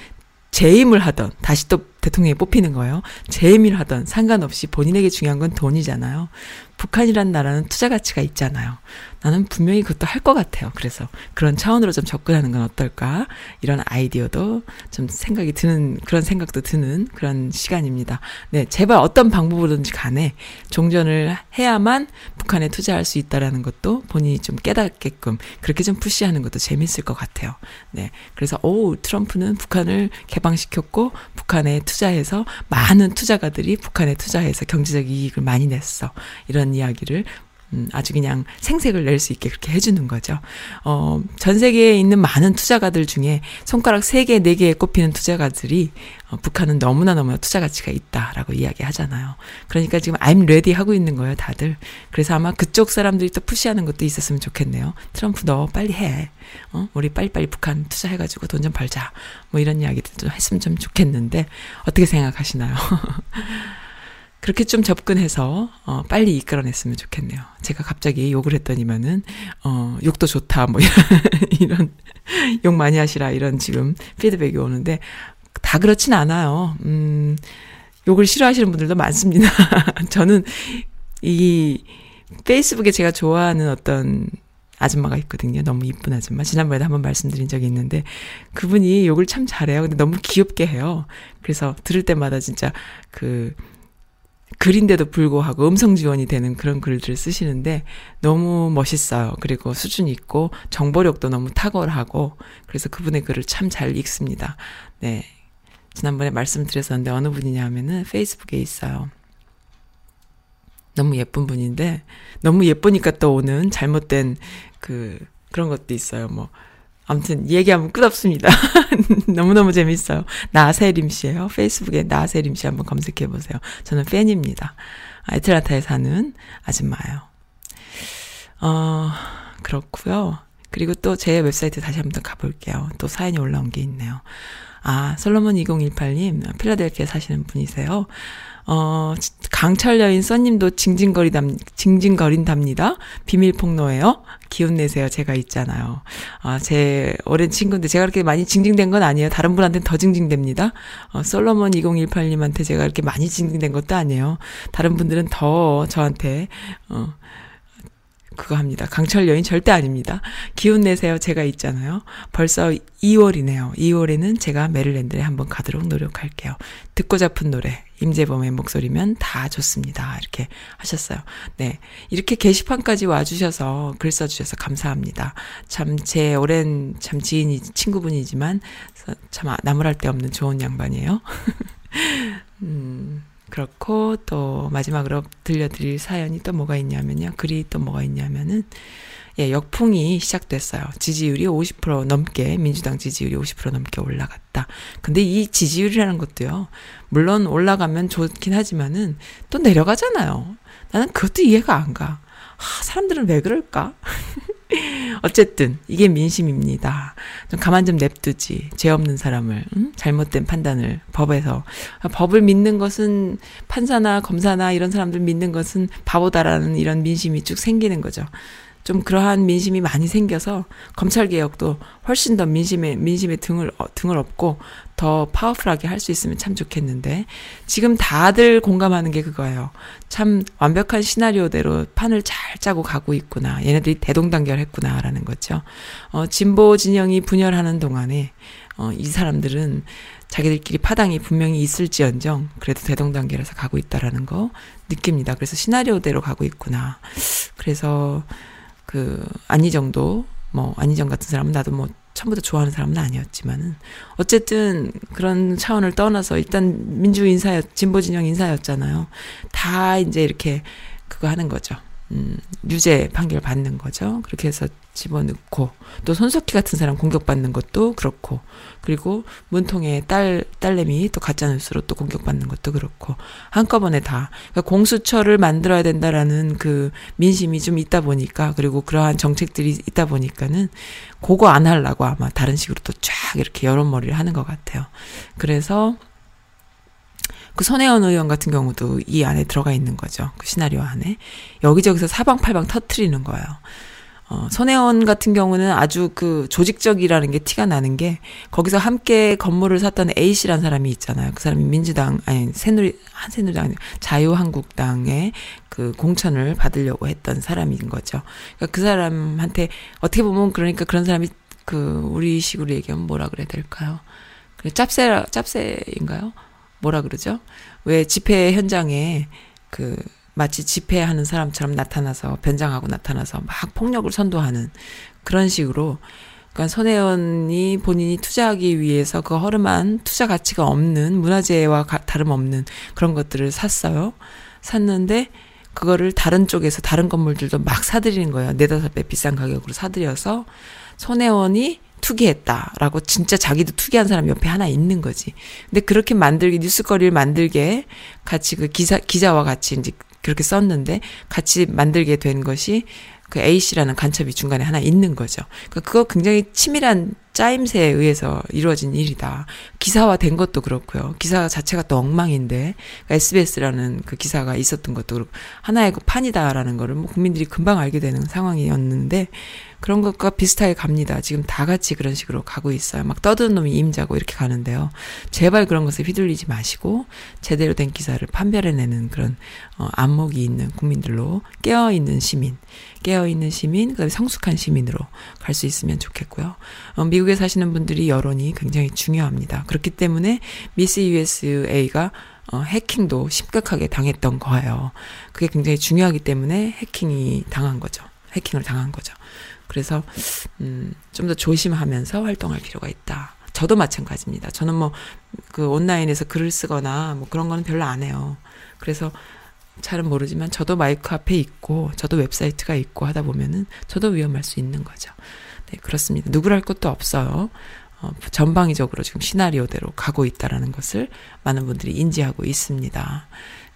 재임을 하던 다시 또 대통령이 뽑히는 거예요. 재임을 하던 상관없이 본인에게 중요한 건 돈이잖아요. 북한이란 나라는 투자 가치가 있잖아요. 나는 분명히 그것도 할 것 같아요. 그래서 그런 차원으로 좀 접근하는 건 어떨까? 이런 아이디어도 좀 생각이 드는, 그런 생각도 드는 그런 시간입니다. 네, 제발 어떤 방법으로든지 간에 종전을 해야만 북한에 투자할 수 있다라는 것도 본인이 좀 깨닫게끔 그렇게 좀 푸시하는 것도 재밌을 것 같아요. 네. 그래서, 오, 트럼프는 북한을 개방시켰고 북한에 투자해서 많은 투자가들이 북한에 투자해서 경제적 이익을 많이 냈어. 이런 이야기를 음, 아주 그냥 생색을 낼 수 있게 그렇게 해주는 거죠. 어, 전 세계에 있는 많은 투자가들 중에 손가락 3개, 4개에 꼽히는 투자가들이 어, 북한은 너무나 너무나 투자 가치가 있다라고 이야기 하잖아요. 그러니까 지금 I'm ready 하고 있는 거예요, 다들. 그래서 아마 그쪽 사람들이 또 푸시하는 것도 있었으면 좋겠네요. 트럼프 너 빨리 해. 어, 우리 빨리빨리 북한 투자해가지고 돈 좀 벌자. 뭐 이런 이야기도 좀 했으면 좀 좋겠는데, 어떻게 생각하시나요? 그렇게 좀 접근해서 어 빨리 이끌어냈으면 좋겠네요. 제가 갑자기 욕을 했더니만은 어 욕도 좋다 뭐 이런 욕 많이 하시라 이런 지금 피드백이 오는데 다 그렇진 않아요. 음 욕을 싫어하시는 분들도 많습니다. 저는 이 페이스북에 제가 좋아하는 어떤 아줌마가 있거든요. 너무 이쁜 아줌마. 지난번에도 한번 말씀드린 적이 있는데 그분이 욕을 참 잘해요. 근데 너무 귀엽게 해요. 그래서 들을 때마다 진짜 그 글인데도 불구하고 음성 지원이 되는 그런 글들을 쓰시는데 너무 멋있어요. 그리고 수준 있고 정보력도 너무 탁월하고 그래서 그분의 글을 참 잘 읽습니다. 네. 지난번에 말씀드렸었는데 어느 분이냐 하면은 페이스북에 있어요. 너무 예쁜 분인데 너무 예쁘니까 또 오는 잘못된 그 그런 것도 있어요. 뭐 아무튼 얘기하면 끝없습니다. 너무너무 재밌어요. 나세림 씨예요. 페이스북에 나세림 씨 한번 검색해 보세요. 저는 팬입니다. 애틀란타에 사는 아줌마예요. 어, 그렇고요. 그리고 또 제 웹사이트 다시 한번 가볼게요. 또 사연이 올라온 게 있네요. 아, 솔로몬 2018님, 필라델피아 사시는 분이세요. 어, 강철 여인 써님도 징징거리담, 징징거린답니다. 비밀 폭로예요. 기운 내세요. 제가 있잖아요. 아, 제 오랜 친구인데 제가 그렇게 많이 징징된 건 아니에요. 다른 분한테는 더 징징됩니다. 어, 솔로몬 2018님한테 제가 그렇게 많이 징징된 것도 아니에요. 다른 분들은 더 저한테, 어, 그거 합니다. 강철 여인 절대 아닙니다. 기운 내세요. 제가 있잖아요. 벌써 2월이네요. 2월에는 제가 메릴랜드에 한번 가도록 노력할게요. 듣고 잡은 노래, 임재범의 목소리면 다 좋습니다. 이렇게 하셨어요. 네. 이렇게 게시판까지 와주셔서 글 써주셔서 감사합니다. 참, 제 오랜 참 지인이, 친구분이지만 참 나무랄 데 없는 좋은 양반이에요. 음. 그렇고 또 마지막으로 들려드릴 사연이 또 뭐가 있냐면요. 글이 또 뭐가 있냐면은 예, 역풍이 시작됐어요. 지지율이 50% 넘게 민주당 지지율이 50% 넘게 올라갔다. 근데 이 지지율이라는 것도요. 물론 올라가면 좋긴 하지만은 또 내려가잖아요. 나는 그것도 이해가 안 가. 아, 사람들은 왜 그럴까? 어쨌든 이게 민심입니다. 좀 가만 좀 냅두지. 죄 없는 사람을 음? 잘못된 판단을 법에서 법을 믿는 것은 판사나 검사나 이런 사람들 믿는 것은 바보다라는 이런 민심이 쭉 생기는 거죠. 좀 그러한 민심이 많이 생겨서 검찰 개혁도 훨씬 더 민심의 민심의 등을 어, 등을 업고 더 파워풀하게 할 수 있으면 참 좋겠는데 지금 다들 공감하는 게 그거예요. 참 완벽한 시나리오대로 판을 잘 짜고 가고 있구나. 얘네들이 대동단결했구나라는 거죠. 어 진보 진영이 분열하는 동안에 어 이 사람들은 자기들끼리 파당이 분명히 있을지언정 그래도 대동단결해서 가고 있다라는 거 느낍니다. 그래서 시나리오대로 가고 있구나. 그래서 그 안희정도 뭐 안희정 같은 사람은 나도 뭐 처음부터 좋아하는 사람은 아니었지만은 어쨌든 그런 차원을 떠나서 일단 민주 인사였 진보 진영 인사였잖아요. 다 이제 이렇게 그거 하는 거죠. 음, 유죄 판결 받는 거죠. 그렇게 해서 집어넣고 또 손석희 같은 사람 공격받는 것도 그렇고 그리고 문통의 딸 딸내미 또 가짜 뉴스로 또 공격받는 것도 그렇고 한꺼번에 다 그러니까 공수처를 만들어야 된다라는 그 민심이 좀 있다 보니까 그리고 그러한 정책들이 있다 보니까는 그거 안 하려고 아마 다른 식으로 또 쫙 이렇게 여론머리를 하는 것 같아요. 그래서 그 손혜원 의원 같은 경우도 이 안에 들어가 있는 거죠. 그 시나리오 안에. 여기저기서 사방팔방 터트리는 거예요. 어, 손혜원 같은 경우는 아주 그 조직적이라는 게 티가 나는 게 거기서 함께 건물을 샀던 A씨라는 사람이 있잖아요. 그 사람이 민주당, 아니, 새누리, 한 새누리당, 자유한국당의 그 공천을 받으려고 했던 사람인 거죠. 그러니까 그 사람한테 어떻게 보면 그러니까 그런 사람이 그 우리 식으로 얘기하면 뭐라 그래야 될까요? 그 짭새, 짭새인가요? 뭐라 그러죠? 왜 집회 현장에 그 마치 집회하는 사람처럼 나타나서 변장하고 나타나서 막 폭력을 선도하는 그런 식으로 그러니까 손혜원이 본인이 투자하기 위해서 그 허름한 투자 가치가 없는 문화재와 가, 다름없는 그런 것들을 샀어요. 샀는데 그거를 다른 쪽에서 다른 건물들도 막 사들이는 거예요. 네다섯 배 비싼 가격으로 사들여서 손혜원이 투기했다라고 진짜 자기도 투기한 사람 옆에 하나 있는 거지. 근데 그렇게 만들게 뉴스거리를 만들게 같이 그 기사 기자와 같이 이제 그렇게 썼는데 같이 만들게 된 것이 그 A 씨라는 간첩이 중간에 하나 있는 거죠. 그러니까 그거 굉장히 치밀한 짜임새에 의해서 이루어진 일이다. 기사화 된 것도 그렇고요. 기사 자체가 또 엉망인데 그러니까 SBS라는 그 기사가 있었던 것도 그렇고 하나의 그 판이다라는 거를 뭐 국민들이 금방 알게 되는 상황이었는데 그런 것과 비슷하게 갑니다. 지금 다 같이 그런 식으로 가고 있어요. 막 떠드는 놈이 임자고 이렇게 가는데요. 제발 그런 것에 휘둘리지 마시고 제대로 된 기사를 판별해내는 그런 어, 안목이 있는 국민들로 깨어 있는 시민, 깨어 있는 시민, 그다음에 성숙한 시민으로 갈 수 있으면 좋겠고요. 어, 미국에 사시는 분들이 여론이 굉장히 중요합니다. 그렇기 때문에 미스 USA가 어, 해킹도 심각하게 당했던 거예요. 그게 굉장히 중요하기 때문에 해킹이 당한 거죠. 해킹을 당한 거죠. 그래서 음, 좀 더 조심하면서 활동할 필요가 있다. 저도 마찬가지입니다. 저는 뭐 그 온라인에서 글을 쓰거나 뭐 그런 거는 별로 안 해요. 그래서 잘은 모르지만 저도 마이크 앞에 있고 저도 웹사이트가 있고 하다 보면은 저도 위험할 수 있는 거죠. 네, 그렇습니다. 누구랄 것도 없어요. 어, 전방위적으로 지금 시나리오대로 가고 있다라는 것을 많은 분들이 인지하고 있습니다.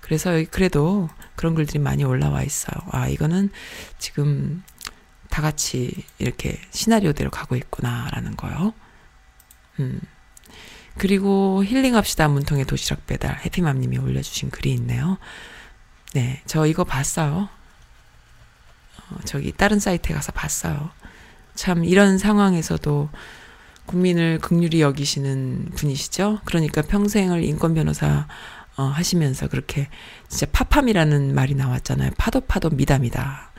그래서 그래도 그런 글들이 많이 올라와 있어요. 아, 이거는 지금 다 같이 이렇게 시나리오대로 가고 있구나라는 거요. 음. 그리고 힐링합시다 문통의 도시락 배달 해피맘님이 올려주신 글이 있네요. 네, 저 이거 봤어요. 어, 저기 다른 사이트에 가서 봤어요. 참 이런 상황에서도 국민을 극률히 여기시는 분이시죠. 그러니까 평생을 인권 변호사 어, 하시면서 그렇게 진짜 파팜이라는 말이 나왔잖아요. 파도 파도 미담이다.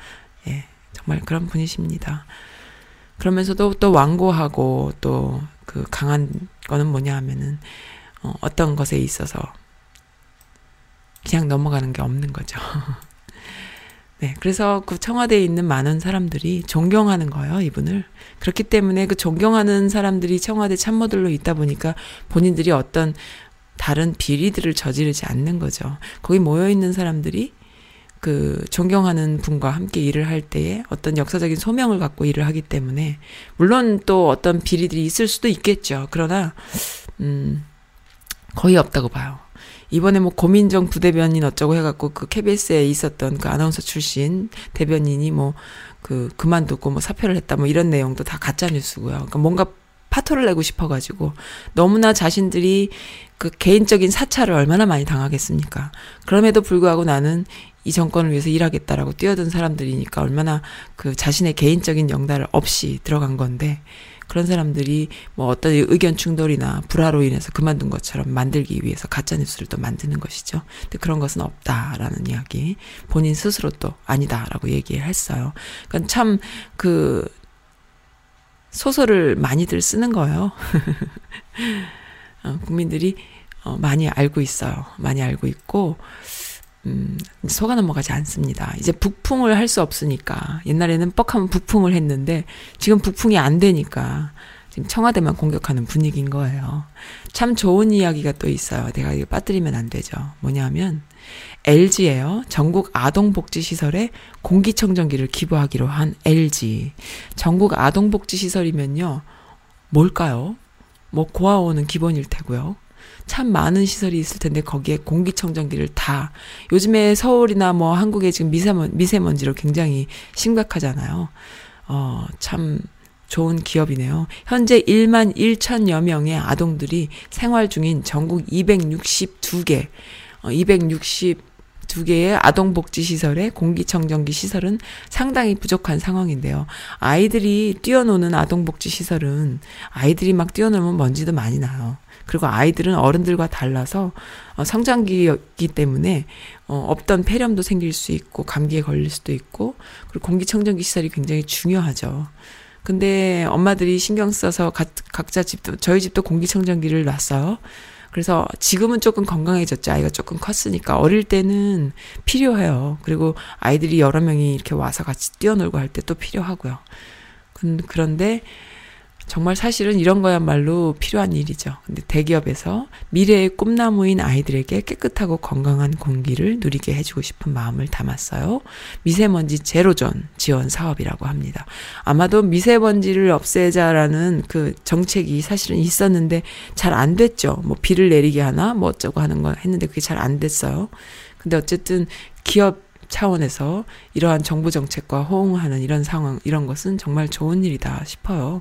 예, 정말 그런 분이십니다. 그러면서도 또 완고하고 또 그 강한 거는 뭐냐 하면은 어, 어떤 것에 있어서 그냥 넘어가는 게 없는 거죠. 네, 그래서 그 청와대에 있는 많은 사람들이 존경하는 거예요, 이분을. 그렇기 때문에 그 존경하는 사람들이 청와대 참모들로 있다 보니까 본인들이 어떤 다른 비리들을 저지르지 않는 거죠. 거기 모여 있는 사람들이 그 존경하는 분과 함께 일을 할 때에 어떤 역사적인 소명을 갖고 일을 하기 때문에 물론 또 어떤 비리들이 있을 수도 있겠죠. 그러나 음 거의 없다고 봐요. 이번에 뭐 고민정 부대변인 어쩌고 해갖고 그 KBS에 있었던 그 아나운서 출신 대변인이 뭐 그 그만두고 뭐 사표를 했다 뭐 이런 내용도 다 가짜 뉴스고요. 그러니까 뭔가 파토를 내고 싶어가지고 너무나 자신들이 그 개인적인 사찰을 얼마나 많이 당하겠습니까? 그럼에도 불구하고 나는 이 정권을 위해서 일하겠다라고 뛰어든 사람들이니까 얼마나 그 자신의 개인적인 영달 없이 들어간 건데 그런 사람들이 뭐 어떤 의견 충돌이나 불화로 인해서 그만둔 것처럼 만들기 위해서 가짜 뉴스를 또 만드는 것이죠. 근데 그런 것은 없다라는 이야기. 본인 스스로 또 아니다라고 얘기했어요. 그러니까 참그 소설을 많이들 쓰는 거예요. 어, 국민들이 어, 많이 알고 있어요. 많이 알고 있고 음, 속아 넘어가지 않습니다. 이제 북풍을 할 수 없으니까 옛날에는 뻑하면 북풍을 했는데 지금 북풍이 안 되니까 지금 청와대만 공격하는 분위기인 거예요. 참 좋은 이야기가 또 있어요. 내가 이거 빠뜨리면 안 되죠. 뭐냐면 LG예요. 전국 아동복지시설에 공기청정기를 기부하기로 한 LG. 전국 아동복지시설이면요. 뭘까요? 뭐 고아원은 기본일 테고요. 참 많은 시설이 있을 텐데 거기에 공기청정기를 다 요즘에 서울이나 뭐 한국에 지금 미세먼 미세먼지로 굉장히 심각하잖아요. 어, 참 좋은 기업이네요. 현재 1만 1천여 명의 아동들이 생활 중인 전국 262개, 어, 262개의 아동복지시설의 공기청정기 시설은 상당히 부족한 상황인데요. 아이들이 뛰어노는 아동복지시설은 아이들이 막 뛰어놀면 먼지도 많이 나요. 그리고 아이들은 어른들과 달라서 어, 성장기이기 때문에 어, 없던 폐렴도 생길 수 있고 감기에 걸릴 수도 있고 그리고 공기청정기 시설이 굉장히 중요하죠. 근데 엄마들이 신경 써서 각, 각자 집도 저희 집도 공기청정기를 놨어요. 그래서 지금은 조금 건강해졌죠. 아이가 조금 컸으니까. 어릴 때는 필요해요. 그리고 아이들이 여러 명이 이렇게 와서 같이 뛰어놀고 할 때 또 필요하고요. 그런데 정말 사실은 이런 거야말로 필요한 일이죠. 근데 대기업에서 미래의 꿈나무인 아이들에게 깨끗하고 건강한 공기를 누리게 해주고 싶은 마음을 담았어요. 미세먼지 제로존 지원 사업이라고 합니다. 아마도 미세먼지를 없애자라는 그 정책이 사실은 있었는데 잘 안 됐죠. 뭐 비를 내리게 하나 뭐 어쩌고 하는 거 했는데 그게 잘 안 됐어요. 근데 어쨌든 기업 차원에서 이러한 정부 정책과 호응하는 이런 상황, 이런 것은 정말 좋은 일이다 싶어요.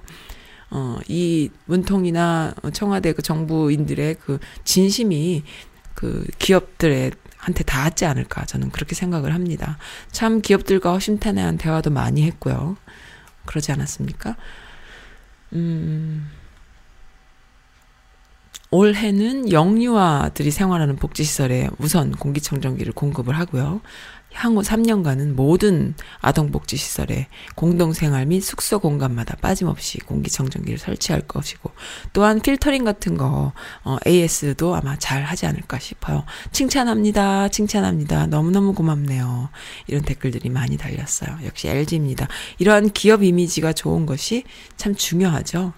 어, 이 문통이나 청와대 그 정부인들의 그 진심이 그 기업들의 한테 닿았지 않을까 저는 그렇게 생각을 합니다. 참 기업들과 허심탄회한 대화도 많이 했고요. 그러지 않았습니까? 음. 올해는 영유아들이 생활하는 복지시설에 우선 공기청정기를 공급을 하고요. 향후 3년간은 모든 아동복지시설에 공동생활 및 숙소 공간마다 빠짐없이 공기청정기를 설치할 것이고, 또한 필터링 같은 거, 어, AS도 아마 잘 하지 않을까 싶어요. 칭찬합니다. 칭찬합니다. 너무너무 고맙네요. 이런 댓글들이 많이 달렸어요. 역시 LG입니다. 이러한 기업 이미지가 좋은 것이 참 중요하죠.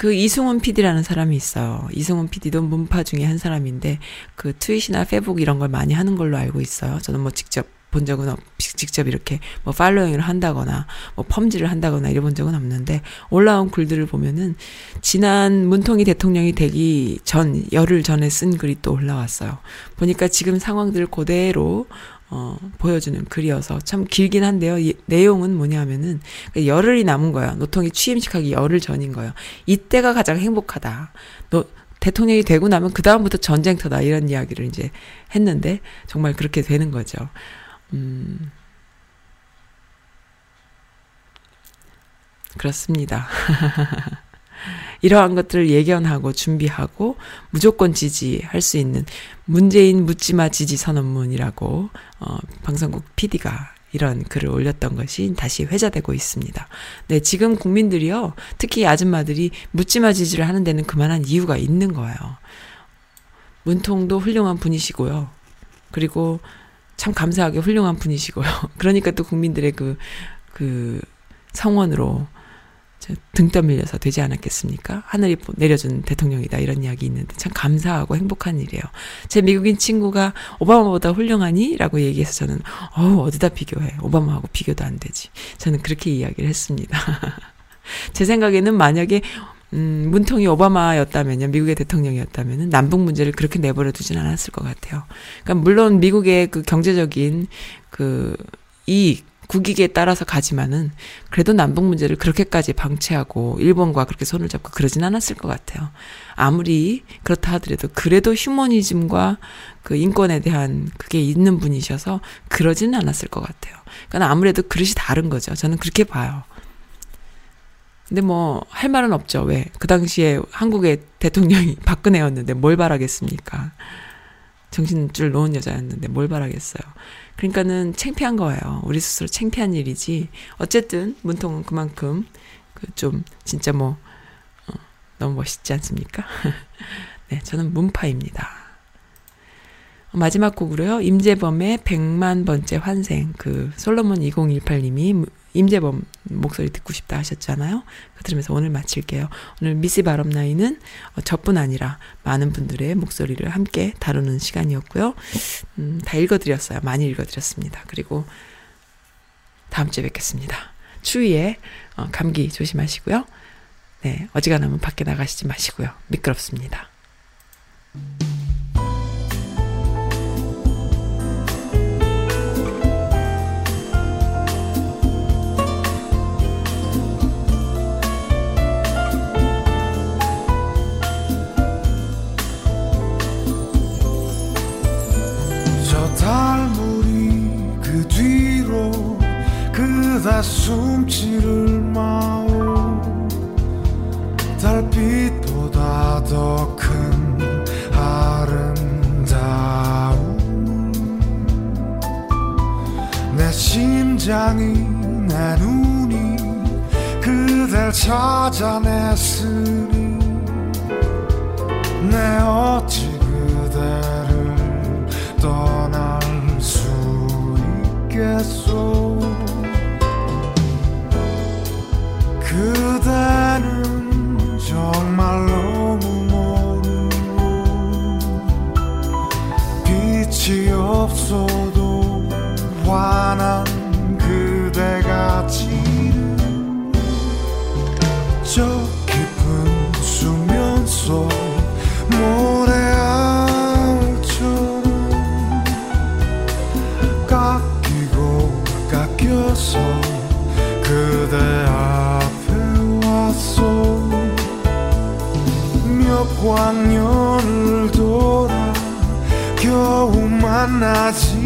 그 이승훈 PD라는 사람이 있어요. 이승훈 PD도 문파 중에 한 사람인데 그 트윗이나 페북 이런 걸 많이 하는 걸로 알고 있어요. 저는 뭐 직접 본 적은 없, 직접 이렇게 뭐 팔로잉을 한다거나 뭐 펌지를 한다거나 이래본 적은 없는데 올라온 글들을 보면은 지난 문통희 대통령이 되기 전 열흘 전에 쓴 글이 또 올라왔어요. 보니까 지금 상황들을 그대로 어, 보여주는 글이어서 참 길긴 한데요. 이, 내용은 뭐냐면은 그 열흘이 남은 거예요. 노통이 취임식하기 열흘 전인 거예요. 이때가 가장 행복하다. 너 대통령이 되고 나면 그 다음부터 전쟁터다 이런 이야기를 이제 했는데 정말 그렇게 되는 거죠. 음. 그렇습니다. 이러한 것들을 예견하고 준비하고 무조건 지지할 수 있는 문재인 묻지마 지지 선언문이라고 어, 방송국 PD가 이런 글을 올렸던 것이 다시 회자되고 있습니다. 네, 지금 국민들이요, 특히 아줌마들이 묻지마 지지를 하는 데는 그만한 이유가 있는 거예요. 문통도 훌륭한 분이시고요. 그리고 참 감사하게 훌륭한 분이시고요. 그러니까 또 국민들의 그, 그 성원으로 등 떠밀려서 되지 않았겠습니까? 하늘이 내려준 대통령이다 이런 이야기 있는데 참 감사하고 행복한 일이에요. 제 미국인 친구가 오바마보다 훌륭하니? 라고 얘기해서 저는 어우 어디다 비교해. 오바마하고 비교도 안 되지. 저는 그렇게 이야기를 했습니다. 제 생각에는 만약에 음, 문통이 오바마였다면요, 미국의 대통령이었다면은 남북 문제를 그렇게 내버려 두진 않았을 것 같아요. 그러니까 물론 미국의 그 경제적인 그 이익 국익에 따라서 가지만은 그래도 남북 문제를 그렇게까지 방치하고 일본과 그렇게 손을 잡고 그러진 않았을 것 같아요. 아무리 그렇다 하더라도 그래도 휴머니즘과 그 인권에 대한 그게 있는 분이셔서 그러지는 않았을 것 같아요. 그러니까 아무래도 그릇이 다른 거죠. 저는 그렇게 봐요. 근데 뭐 할 말은 없죠. 왜? 그 당시에 한국의 대통령이 박근혜였는데 뭘 바라겠습니까? 정신줄 놓은 여자였는데 뭘 바라겠어요. 그러니까는 창피한 거예요. 우리 스스로 창피한 일이지. 어쨌든 문통은 그만큼 그 좀 진짜 뭐 어, 너무 멋있지 않습니까? 네, 저는 문파입니다. 마지막 곡으로요. 임재범의 100만 번째 환생. 그 솔로몬 2018님이 임재범 목소리 듣고 싶다 하셨잖아요. 그 들으면서 오늘 마칠게요. 오늘 미스 바람나이는 어, 저뿐 아니라 많은 분들의 목소리를 함께 다루는 시간이었고요. 음, 다 읽어드렸어요. 많이 읽어드렸습니다. 그리고 다음 주에 뵙겠습니다. 추위에 어, 감기 조심하시고요. 네, 어지간하면 밖에 나가시지 마시고요. 미끄럽습니다. 숨지를 마오. 달빛보다 더 큰 아름다움. 내 심장이 내 눈이 그댈 찾아냈으니 내 어찌 그대를 떠날 수 있겠소 그대는 정말 너무 빛이 없어도 환한 그대같이 저 깊은 수면 속 모래알처럼 깎이고 깎여서 그대 광년을 돌아 겨우 만나지